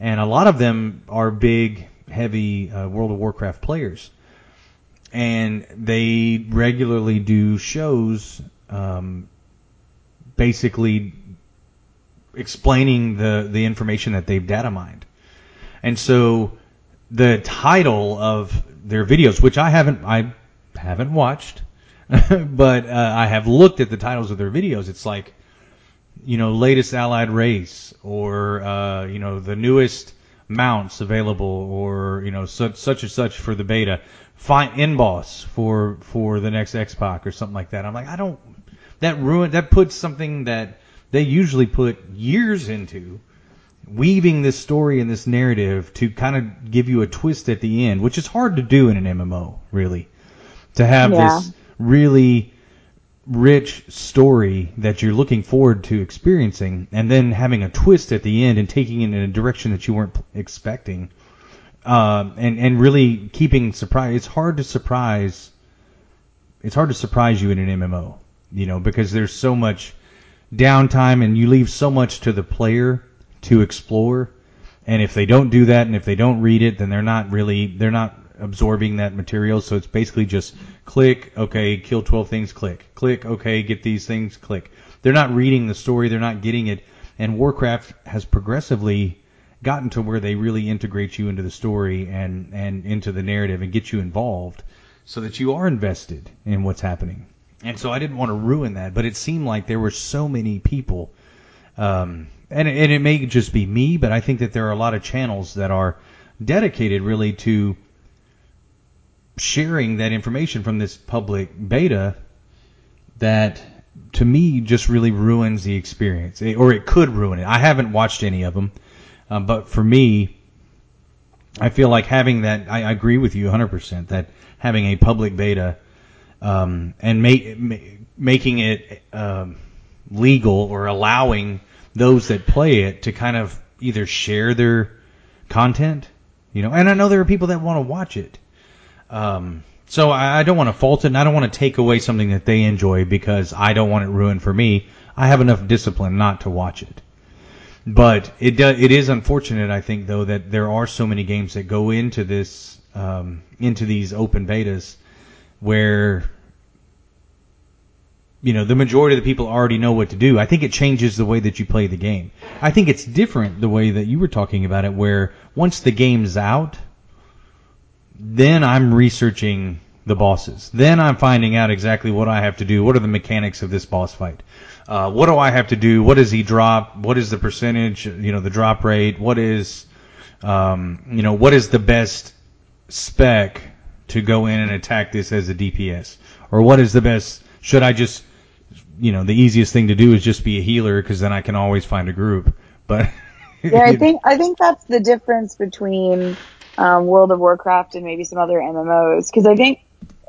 and a lot of them are big, heavy uh, World of Warcraft players, and they regularly do shows, um, basically explaining the the information that they've data mined. And so the title of their videos, which I haven't I haven't watched, *laughs* but uh, I have looked at the titles of their videos. It's like you know latest allied race or uh, you know the newest mounts available or you know such such and such for the beta. Find in boss for for the next X-Pac or something like that. I'm like I don't that ruin that puts something that they usually put years into weaving this story and this narrative to kind of give you a twist at the end, which is hard to do in an MMO, really. To have yeah. this really rich story that you're looking forward to experiencing and then having a twist at the end and taking it in a direction that you weren't expecting. Uh, and, and really keeping surprise. It's hard to surprise. It's hard to surprise you in an MMO, you know, because there's so much downtime and you leave so much to the player to explore. And if they don't do that and if they don't read it, then they're not really, they're not absorbing that material. So it's basically just click, okay, kill 12 things, click, click, okay, get these things, click. They're not reading the story, they're not getting it. And Warcraft has progressively gotten to where they really integrate you into the story and, and into the narrative and get you involved so that you are invested in what's happening. And so I didn't want to ruin that, but it seemed like there were so many people, um, and, and it may just be me, but I think that there are a lot of channels that are dedicated really to sharing that information from this public beta that to me just really ruins the experience, it, or it could ruin it. I haven't watched any of them, um, but for me, I feel like having that. I, I agree with you 100% that having a public beta um, and making it um, legal or allowing those that play it to kind of either share their content, you know. And I know there are people that want to watch it. Um, so I, I don't want to fault it, and I don't want to take away something that they enjoy because I don't want it ruined for me. I have enough discipline not to watch it. But it do, it is unfortunate, I think, though, that there are so many games that go into this um, into these open betas where you know the majority of the people already know what to do. I think it changes the way that you play the game. I think it's different the way that you were talking about it, where once the game's out, then I'm researching the bosses. Then I'm finding out exactly what I have to do. What are the mechanics of this boss fight? Uh, what do I have to do? What does he drop? What is the percentage? You know, the drop rate. What is, um, you know, what is the best spec to go in and attack this as a DPS? Or what is the best? Should I just, you know, the easiest thing to do is just be a healer because then I can always find a group. But *laughs* yeah, I think I think that's the difference between um, World of Warcraft and maybe some other MMOs because I think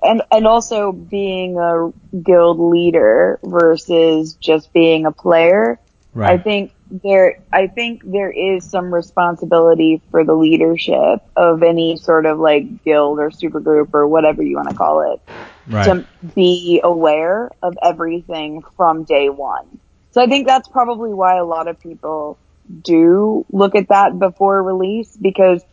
and and also being a guild leader versus just being a player. Right. I think there I think there is some responsibility for the leadership of any sort of like guild or supergroup or whatever you want to call it right. to be aware of everything from day one. So I think that's probably why a lot of people do look at that before release because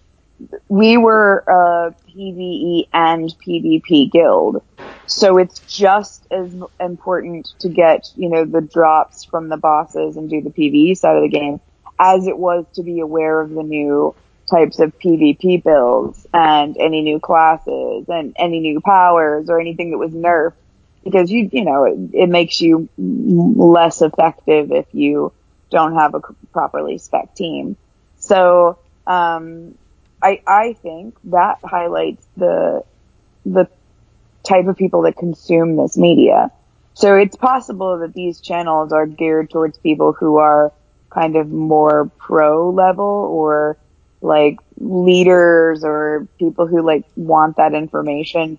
we were a PvE and PvP guild. So it's just as important to get, you know, the drops from the bosses and do the PvE side of the game as it was to be aware of the new types of PvP builds and any new classes and any new powers or anything that was nerfed because you, you know, it, it makes you less effective if you don't have a properly spec team. So um, I I think that highlights the the type of people that consume this media. So it's possible that these channels are geared towards people who are kind of more pro level or like leaders or people who like want that information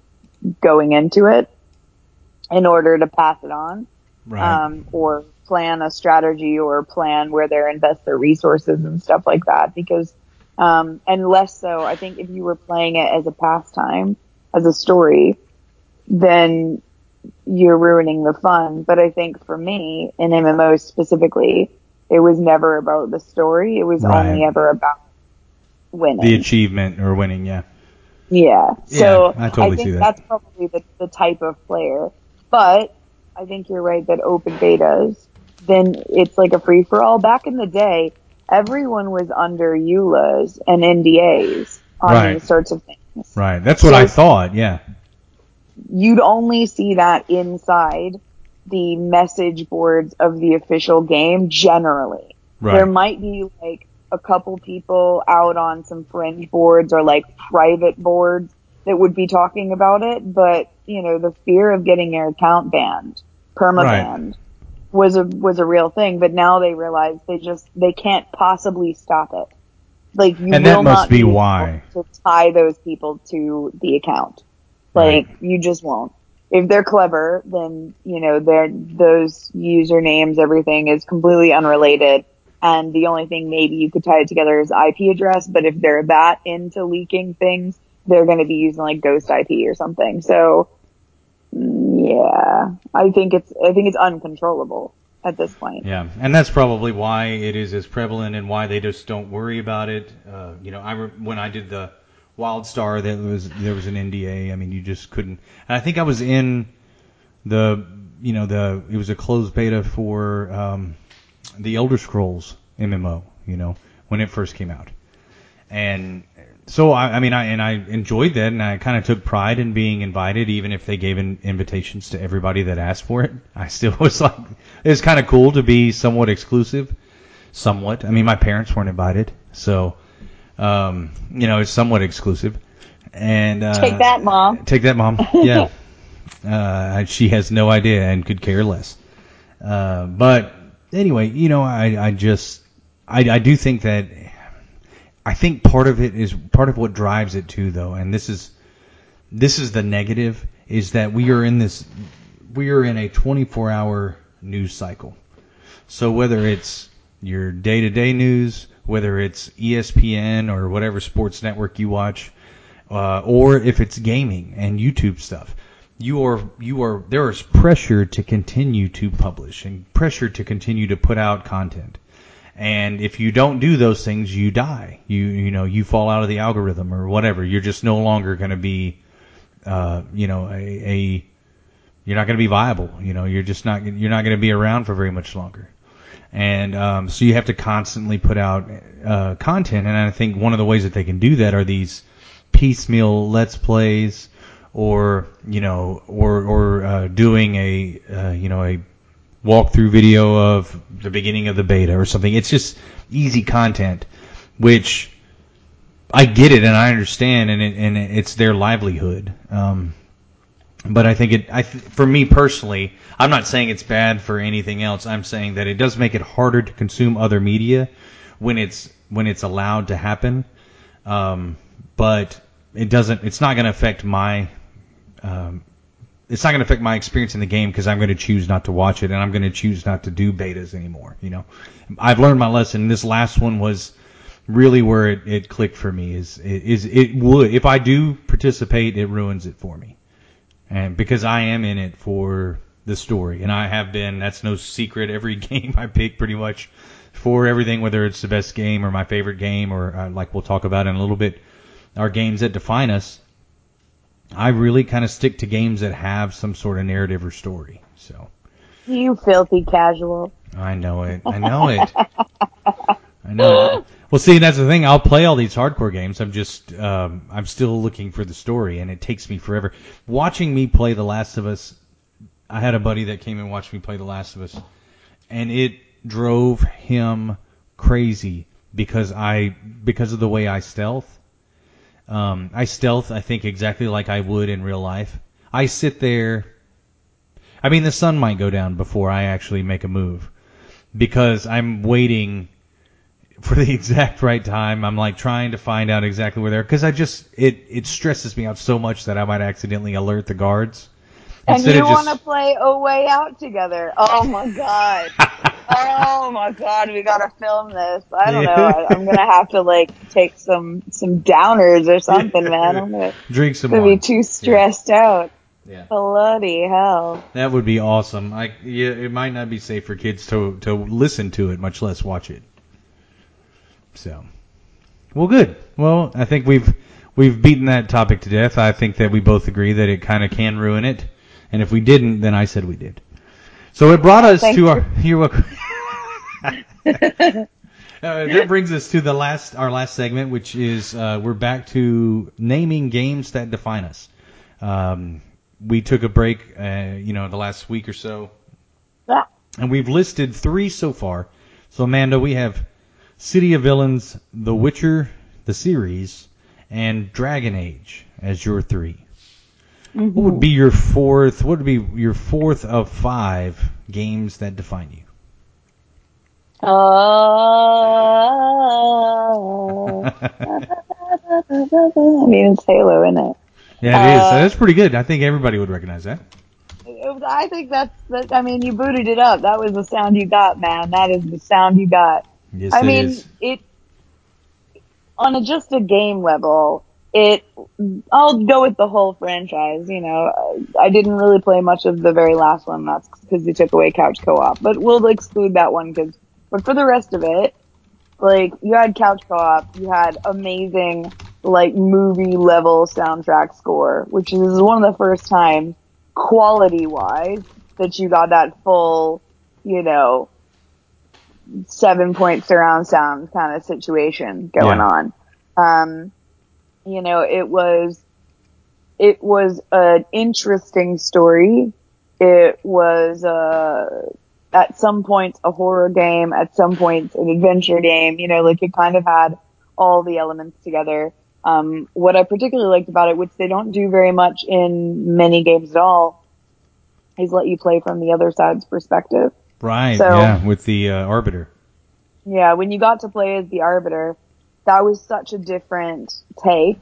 going into it in order to pass it on. Right. Um, or plan a strategy or plan where they invest their resources and stuff like that because um, and less so I think if you were playing it as a pastime as a story then you're ruining the fun but I think for me in MMOs specifically it was never about the story it was Right. only ever about winning the achievement or winning, yeah. yeah. Yeah, So I totally think see that. that's probably the, the type of player. But I think you're right that open betas, then it's like a free for all. Back in the day, everyone was under EULAs and NDAs on Right. these sorts of things. Right. That's what So- I thought, yeah. You'd only see that inside the message boards of the official game generally. Right. There might be like a couple people out on some fringe boards or like private boards that would be talking about it, but you know, the fear of getting your account banned, perma Right. Was a was a real thing, but now they realize they just they can't possibly stop it. Like you And will not be able why. to tie those people to the account. Like you just won't. If they're clever, then you know they're those usernames, everything is completely unrelated, and the only thing maybe you could tie it together is IP address. But if they're that into leaking things, they're going to be using like Ghost IP or something. So yeah, I think it's I think it's uncontrollable at this point. Yeah, and that's probably why it is as prevalent and why they just don't worry about it. Uh, you know, I re- when I did the WildStar, there was there was an NDA. I mean, you just couldn't. And I think I was in the you know the it was a closed beta for um, the Elder Scrolls MMO. You know, when it first came out, and so I, I mean, I and I enjoyed that, and I kind of took pride in being invited, even if they gave in, invitations to everybody that asked for it. *laughs* I still was like, it's kind of cool to be somewhat exclusive, somewhat. I mean, my parents weren't invited, so um, you know, it's somewhat exclusive. And uh, Take that, mom. Take that, mom. *laughs* Yeah. uh, she has no idea and could care less. Uh, but anyway, you know, I, I just, I, I do think that, I think part of it is part of what drives it too, though, and this is, this is the negative, is that we are in this, we are in a 24 hour news cycle. So whether it's your day to day news, whether it's ESPN or whatever sports network you watch, uh, or if it's gaming and YouTube stuff, you are you are there is pressure to continue to publish and pressure to continue to put out content. And if you don't do those things, you die. You you know you fall out of the algorithm or whatever. You're just no longer going to be, uh, you know, a, a you're not going to be viable. You know, you're just not you're not going to be around for very much longer. And um, so you have to constantly put out uh, content. And I think one of the ways that they can do that are these piecemeal let's plays, or you know, or or uh, doing a uh, you know a walkthrough video of the beginning of the beta or something. It's just easy content, which I get it and I understand, and it, and it's their livelihood. Um, but I think it, I for me personally, I'm not saying it's bad for anything else. I'm saying that it does make it harder to consume other media when it's when it's allowed to happen. Um, but it doesn't. It's not going to affect my. Um, it's not going to affect my experience in the game because I'm going to choose not to watch it and I'm going to choose not to do betas anymore. You know, I've learned my lesson. This last one was really where it, it clicked for me. Is is it would if I do participate, it ruins it for me and because I am in it for the story, and I have been. That's no secret. Every *laughs* game I pick, pretty much, for everything, whether it's the best game or my favorite game, or uh, like we'll talk about in a little bit, are games that define us. I really kind of stick to games that have some sort of narrative or story. So You filthy casual. I know it. I know it. I know. It. *laughs* Well, see, that's the thing. I'll play all these hardcore games. I'm just, um, I'm still looking for the story, and it takes me forever. Watching me play The Last of Us, I had a buddy that came and watched me play The Last of Us, and it drove him crazy because I because of the way I stealth. Um, I stealth, I think, exactly like I would in real life. I sit there. I mean, the sun might go down before I actually make a move because I'm waiting for the *laughs* exact right time. I'm like trying to find out exactly where they're because I just it it stresses me out so much that I might accidentally alert the guards. And Instead you of just- want to play A Way Out together. Oh my god. *laughs* oh my god, we gotta film this. I don't know. I, I'm gonna have to like take some some downers or something, man. I'm gonna, drink some gonna wine. be too stressed out. Yeah. Bloody hell. That would be awesome. I yeah, it might not be safe for kids to to listen to it, much less watch it. So, well, good. Well, I think we've we've beaten that topic to death. I think that we both agree that it kind of can ruin it, and if we didn't, then I said we did. So it brought us Thank to you. our. *laughs* You're welcome. *laughs* Uh, that brings us to the last our last segment, which is uh, we're back to naming games that define us. Um, we took a break, uh, you know, the last week or so, Yeah. and we've listed three so far. So Amanda, we have City of Villains, The Witcher, the series, and Dragon Age as your 3 What would be your fourth? What would be your fourth of five games that define you? *laughs* Oh. I mean, it's Halo, isn't it? Yeah, it is. Uh, That's pretty good. I think everybody would recognize that. I think that's, that, I mean, you booted it up. That was the sound you got, man. That is the sound you got. Yes, I it mean, is. it, on a, just a game level, it, I'll go with the whole franchise, you know. I didn't really play much of the very last one, that's because they took away couch co-op, but we'll exclude that one because, but for the rest of it, like, you had couch co-op, you had amazing, like, movie level soundtrack score, which is one of the first times, quality wise, that you got that full, you know, seven point surround sound kind of situation going Yeah. on. Um, you know, it was, it was an interesting story. It was, uh, at some points a horror game, at some points an adventure game, you know, like it kind of had all the elements together. Um, what I particularly liked about it, which they don't do very much in many games at all, is let you play from the other side's perspective. Right. so- yeah, with the uh, Arbiter. Yeah, when you got to play as the Arbiter, that was such a different take.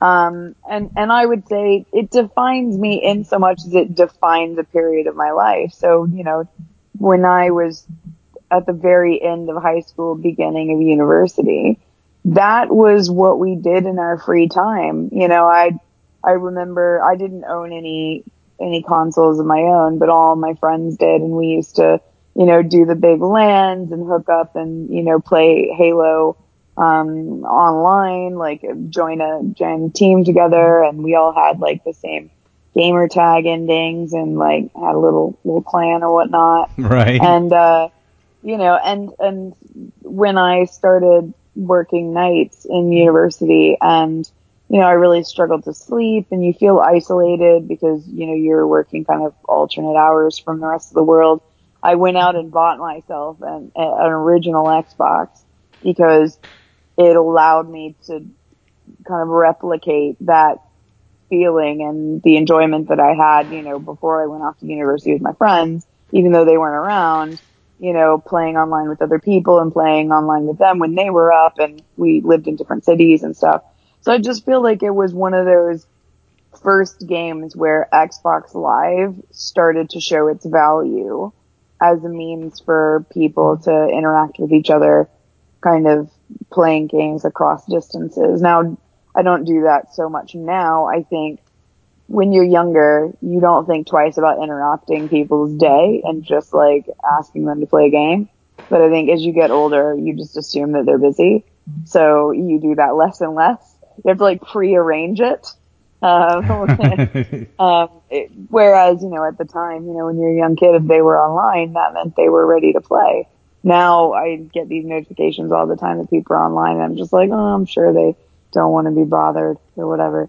Um, and, and I would say it defines me in so much as it defines a period of my life. So, you know, when I was at the very end of high school, beginning of university, that was what we did in our free time. You know, I, I remember I didn't own any, any consoles of my own, but all my friends did and we used to, you know, do the big LANs and hook up and, you know, play Halo, um, online, like join a, a team together and we all had like the same gamer tag endings and like had a little, little clan or whatnot Right. and uh you know and and when i started working nights in university and you know i really struggled to sleep and you feel isolated because you know you're working kind of alternate hours from the rest of the world i went out and bought myself an, an original xbox because it allowed me to kind of replicate that feeling and the enjoyment that I had, you know, before I went off to university with my friends, even though they weren't around, you know, playing online with other people and playing online with them when they were up and we lived in different cities and stuff. So I just feel like it was one of those first games where Xbox Live started to show its value as a means for people to interact with each other, kind of playing games across distances. Now, I don't do that so much now. I think when you're younger, you don't think twice about interrupting people's day and just like asking them to play a game. But I think as you get older, you just assume that they're busy. So you do that less and less. You have to like pre-arrange it. *laughs* Um, *laughs* um, it, whereas, you know, at the time, you know, when you're a young kid, if they were online, that meant they were ready to play. Now I get these notifications all the time that people are online and I'm just like, oh, I'm sure they don't want to be bothered or whatever.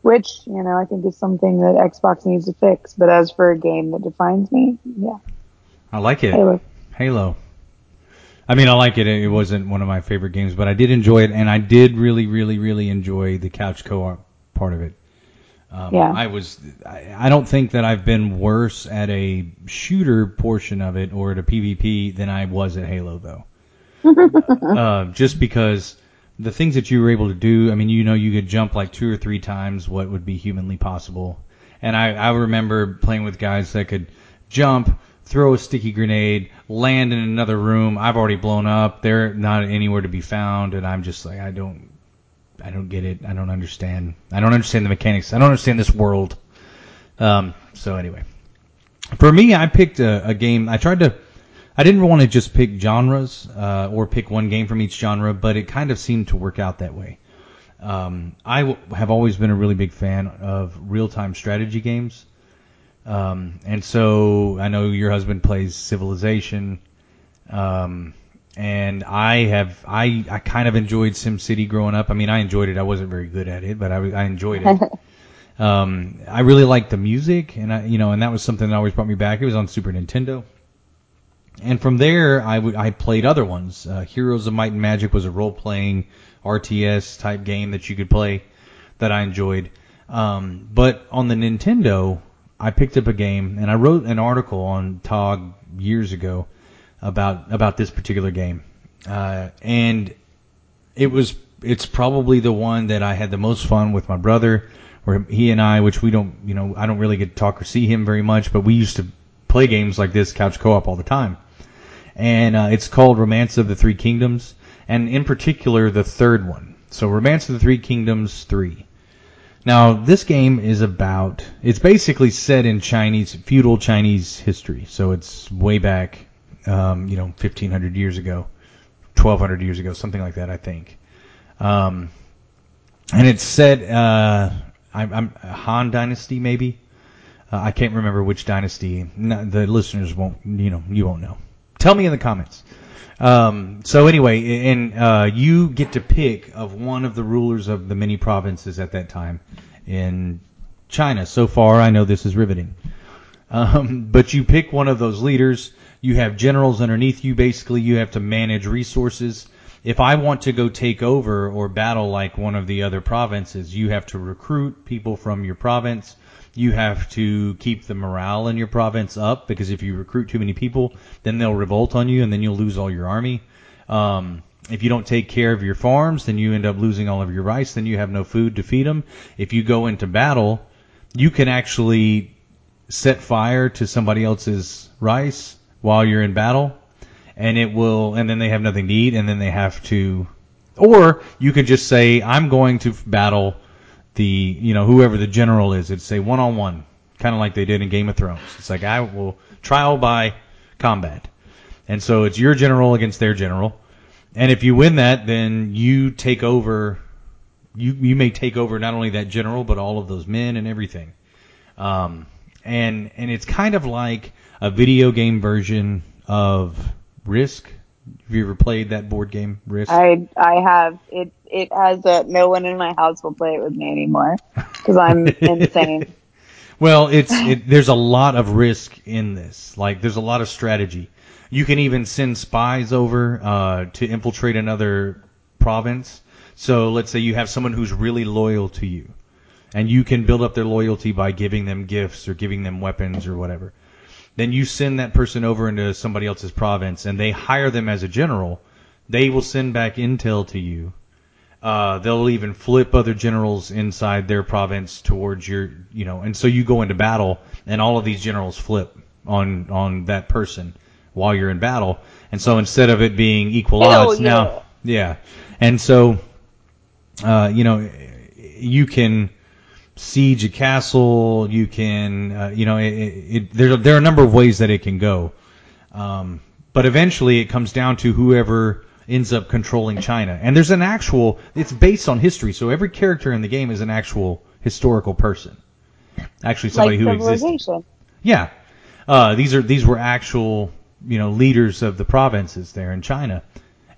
Which, you know, I think is something that Xbox needs to fix. But as for a game that defines me, yeah, I like it. Halo. Halo. I mean, I like it. It wasn't one of my favorite games, but I did enjoy it, and I did really, really, really enjoy the couch co-op part of it. Um, Yeah. I was. I, I don't think that I've been worse at a shooter portion of it or at a PvP than I was at Halo, though. *laughs* uh, just because the things that you were able to do, I mean, you know, you could jump like two or three times what would be humanly possible. And I, I remember playing with guys that could jump, throw a sticky grenade, land in another room. I've already blown up. They're not anywhere to be found, and I'm just like, I don't, I don't get it. I don't understand. I don't understand the mechanics. I don't understand this world. Um, so anyway, for me, I picked a, a game. I tried to. I didn't want to just pick genres uh, or pick one game from each genre, but it kind of seemed to work out that way. Um, I w- have always been a really big fan of real-time strategy games, um, and so I know your husband plays Civilization, um, and I have I I kind of enjoyed SimCity growing up. I mean, I enjoyed it. I wasn't very good at it, but I, I enjoyed it. *laughs* um, I really liked the music, and I you know, and that was something that always brought me back. It was on Super Nintendo. And from there, I would I played other ones. Uh, Heroes of Might and Magic was a role playing RTS type game that you could play that I enjoyed. Um, but on the Nintendo, I picked up a game and I wrote an article on TOG years ago about about this particular game, uh, and it was it's probably the one that I had the most fun with my brother, where he and I, which we don't, you know, I don't really get to talk or see him very much, but we used to play games like this couch co-op all the time, and uh, it's called Romance of the Three Kingdoms, and in particular the third one. So Romance of the Three Kingdoms three. Now this game is about it's basically set in Chinese feudal Chinese history, so it's way back, um, you know, 1500 years ago, 1200 years ago, something like that, I think. Um, and it said, uh, I'm, I'm Han Dynasty maybe. Uh, I can't remember which dynasty. No, the listeners won't, you know, you won't know. Tell me in the comments. Um, so anyway, and uh, you get to pick of one of the rulers of the many provinces at that time in China. So far, I know this is riveting. Um, but you pick one of those leaders. You have generals underneath you. Basically, you have to manage resources. If I want to go take over or battle like one of the other provinces, you have to recruit people from your province. You have to keep the morale in your province up because if you recruit too many people, then they'll revolt on you and then you'll lose all your army. Um, if you don't take care of your farms, then you end up losing all of your rice. Then you have no food to feed them. If you go into battle, you can actually set fire to somebody else's rice while you're in battle, and it will, and then they have nothing to eat, and then they have to, or you could just say, I'm going to battle the, you know, whoever the general is. It's say one on one, kind of like they did in Game of Thrones. It's like I will trial by combat, and so it's your general against their general, and if you win that, then you take over. You you may take over not only that general but all of those men and everything. Um, and and it's kind of like a video game version of Risk. Have you ever played that board game, Risk? I I have it. It has a no one in my house will play it with me anymore because I'm *laughs* insane. Well, it's it, there's a lot of risk in this. Like there's a lot of strategy. You can even send spies over uh, to infiltrate another province. So let's say you have someone who's really loyal to you, and you can build up their loyalty by giving them gifts or giving them weapons or whatever. Then you send that person over into somebody else's province, and they hire them as a general. They will send back intel to you. Uh, they'll even flip other generals inside their province towards your, you know, and so you go into battle, and all of these generals flip on on that person while you're in battle, and so instead of it being equal odds yeah. now, yeah, and so, uh, you know, you can siege a castle, you can, uh, you know, it, it, it, there there are a number of ways that it can go, um, but eventually it comes down to whoever ends up controlling China. And there's an actual, it's based on history, so every character in the game is an actual historical person. Actually, somebody like who existed. Yeah, uh, these are these were actual, you know, leaders of the provinces there in China,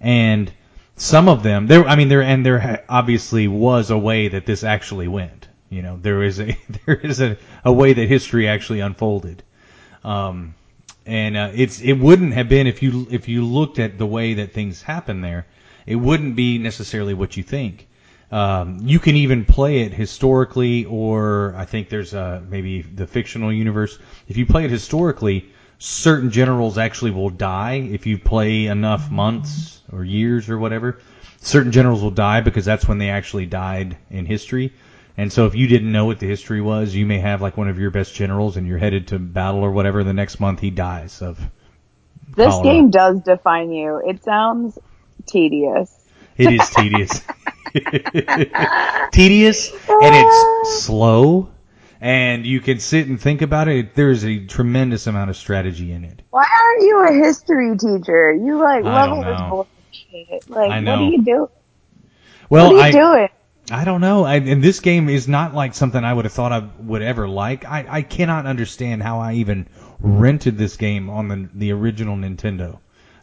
and some of them there. I mean, there and there ha- obviously was a way that this actually went. You know, there is a *laughs* there is a, a way that history actually unfolded. Um, and uh, it's it wouldn't have been if you if you looked at the way that things happen there, it wouldn't be necessarily what you think. Um, you can even play it historically, or I think there's uh, maybe the fictional universe. If you play it historically, certain generals actually will die if you play enough months or years or whatever. Certain generals will die because that's when they actually died in history. And so if you didn't know what the history was, you may have like one of your best generals and you're headed to battle or whatever. The next month he dies of. This cholera. game does define you. It sounds tedious. It is tedious. *laughs* tedious and it's slow and you can sit and think about it. There's a tremendous amount of strategy in it. Why aren't you a history teacher? You like I level this bullshit. Like, I what are you doing? Well, what are I you doing? I don't know. I, and this game is not like something I would have thought I would ever like. I, I cannot understand how I even rented this game on the the original Nintendo,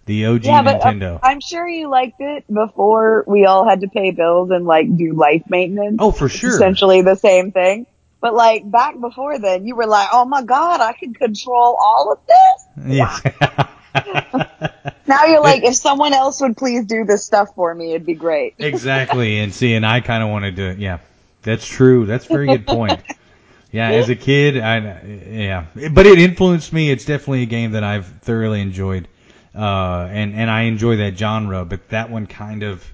the OG Yeah, but uh, Nintendo. I'm sure you liked it before we all had to pay bills and like do life maintenance. oh, for It's sure. essentially the same thing. But like back before then, you were like, "Oh my god, I can control all of this." Yes. *laughs* *laughs* Now you're like, if someone else would please do this stuff for me, it'd be great. *laughs* exactly. And see, and I kind of wanted to. Yeah, that's true. That's a very good point. Yeah, as a kid, I yeah, but it influenced me. It's definitely a game that I've thoroughly enjoyed, uh, and and I enjoy that genre. But that one kind of,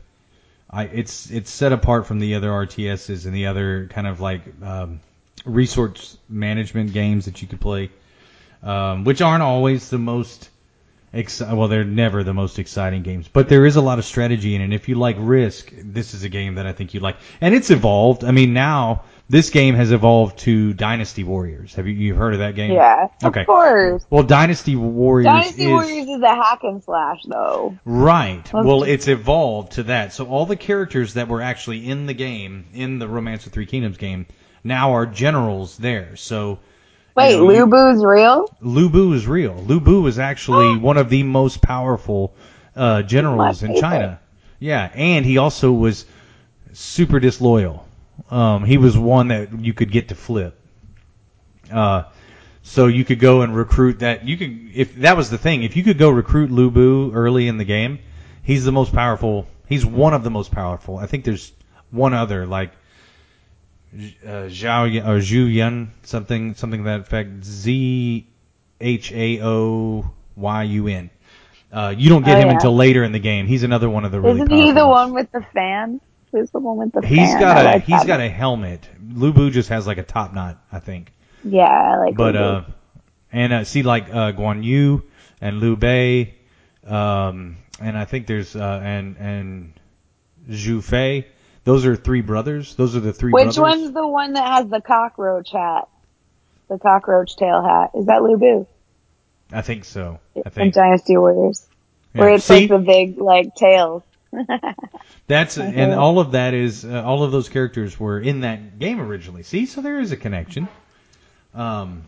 I it's it's set apart from the other RTSs and the other kind of like um, resource management games that you could play, um, which aren't always the most. Ex- well, they're never the most exciting games, but there is a lot of strategy in it. And if you like Risk, this is a game that I think you like. And it's evolved. I mean, now this game has evolved to Dynasty Warriors. Have you you heard of that game? Yeah, Okay. of course. Well, Dynasty Warriors Dynasty is Warriors is a hack and slash, though. right. Let's Well, it's evolved to that. So all the characters that were actually in the game, in the Romance of Three Kingdoms game, now are generals there. So Wait, know, you- Lu Bu's real? Lu Bu is real. Lu Bu is actually one of the most powerful uh, generals in. China. Yeah, and he also was super disloyal. Um, he was one that you could get to flip. Uh, so you could go and recruit that. You could, if that was the thing, if you could go recruit Lu Bu early in the game, he's the most powerful. He's one of the most powerful. I think there's one other like uh, Zhao Yan- or Zhu Yun, something something to that effect. Z H A O Y U N. Uh, you don't get Oh, him yeah. until later in the game. He's another one of the really Isn't he the ones. one with the fan? Who's the one with the He's fan? got a like he's got a helmet. Lu Bu just has like a top knot, I think. Yeah, I like But uh, and uh, see like uh, Guan Yu and Liu Bei, um, and I think there's uh, and and Zhu Fei. Those are three brothers. Those are the three Which brothers. one's the one that has the cockroach hat? The cockroach tail hat. Is that Lu Bu? I think so. I In think. Dynasty Warriors. Yeah. Where it's See? like the big, like, tails. *laughs* That's and all of that is uh, all of those characters were in that game originally. See, so there is a connection. Um,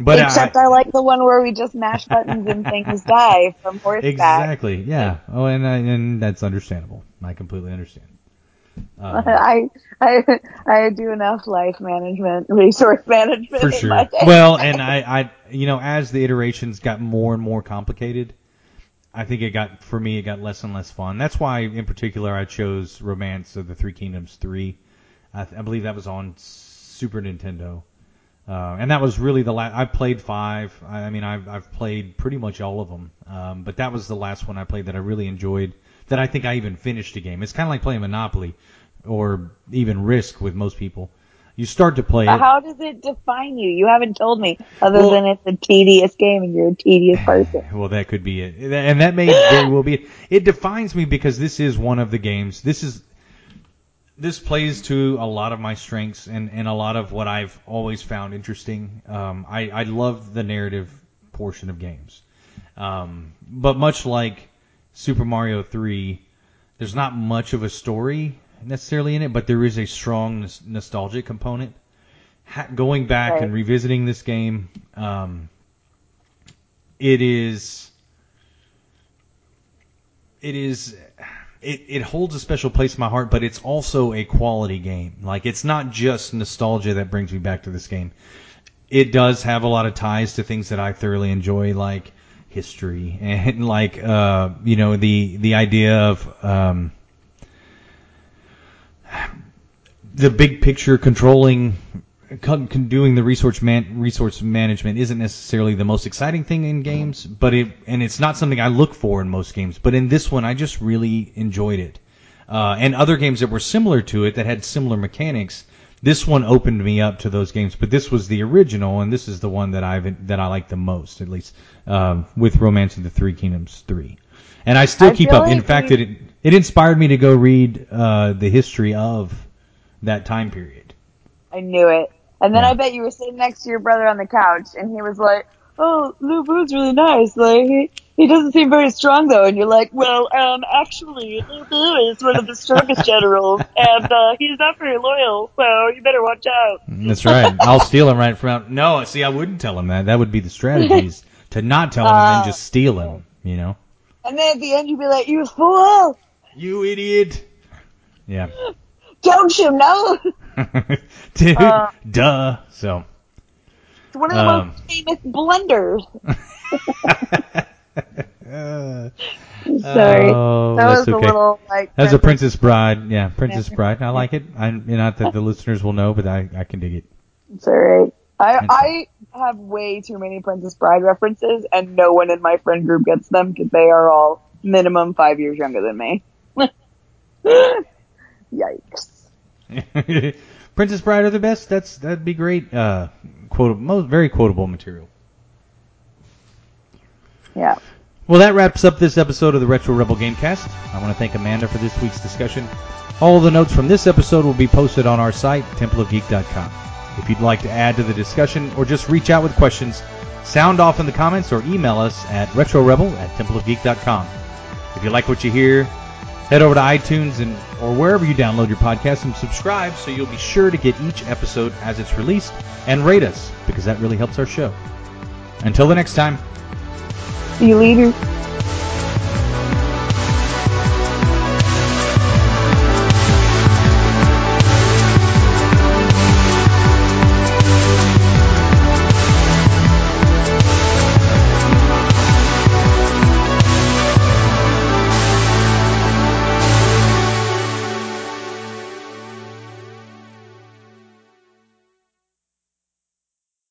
but Except I, I, like the one where we just mash buttons and things die from horseback. exactly, yeah. Oh, and I, and that's understandable. I completely understand. Um, *laughs* I, I, I do enough life management, resource management for in sure. my day. Well, and I, I, you know, as the iterations got more and more complicated, I think it got for me it got less and less fun. That's why, in particular, I chose Romance of the Three Kingdoms three. I, th- I believe that was on Super Nintendo, uh, and that was really the last. I played five. I, I mean, I've I've played pretty much all of them, um, but that was the last one I played that I really enjoyed. That I think I even finished the game. It's kind of like playing Monopoly, or even Risk with most people. You start to play it. How does it define you? You haven't told me, other Well- than it's a tedious game and you're a tedious *sighs* person. Well, that could be it, and that may very well be it. It defines me because this is one of the games. This is this plays to a lot of my strengths and, and a lot of what I've always found interesting. Um, I I love the narrative portion of games, um, but much like Super Mario Three, there's not much of a story necessarily in it, but there is a strong nos- nostalgic component. Ha- going back Right. and revisiting this game, um, it is it is it, it holds a special place in my heart, but it's also a quality game. Like it's not just nostalgia that brings me back to this game. It does have a lot of ties to things that I thoroughly enjoy, like history *laughs* and like uh, you know the the idea of um, the big picture controlling con- con- doing the resource man- resource management isn't necessarily the most exciting thing in games, but it and it's not something I look for in most games. But in this one, I just really enjoyed it. Uh, and other games that were similar to it that had similar mechanics. This one opened me up to those games, but this was the original, and this is the one that I've that I like the most, at least um, with Romance of the Three Kingdoms three. And I still I keep up. In fact, it it inspired me to go read uh, the history of that time period. I knew it. And then Yeah. I bet you were sitting next to your brother on the couch, and he was like, "Oh, Lu Bu's really nice. Like he he doesn't seem very strong though." And you're like, "Well, um, actually, Lu is one of the strongest *laughs* generals, and uh, he's not very loyal, so you better watch out." That's right. *laughs* I'll steal him right from. No, see, I wouldn't tell him that. That would be the strategies *laughs* to not tell him and then Uh, just steal him. You know, And then at the end, you'd be like, "You fool! you idiot. Yeah, Don't you know?" dude. Uh, duh. So. It's one of the Um. most famous blunders. *laughs* Sorry, Oh, that was a little like. As a Princess Bride, yeah, Princess Bride. I like it. I not that the listeners will know, but I, I can dig it. It's alright. I I have way too many Princess Bride references, and no one in my friend group gets them because they are all minimum five years younger than me. *laughs* Yikes! *laughs* Princess Bride are the best. That's that'd be great. Uh, quote, most very quotable material. Yeah. Well, that wraps up this episode of the Retro Rebel Gamecast. I want to thank Amanda for this week's discussion. All the notes from this episode will be posted on our site, templeofgeek.com. If you'd like to add to the discussion or just reach out with questions, sound off in the comments or email us at retrorebel at templeofgeek.com. If you like what you hear, head over to iTunes and or wherever you download your podcast and subscribe so you'll be sure to get each episode as it's released and rate us because that really helps our show. Until the next time. See you later.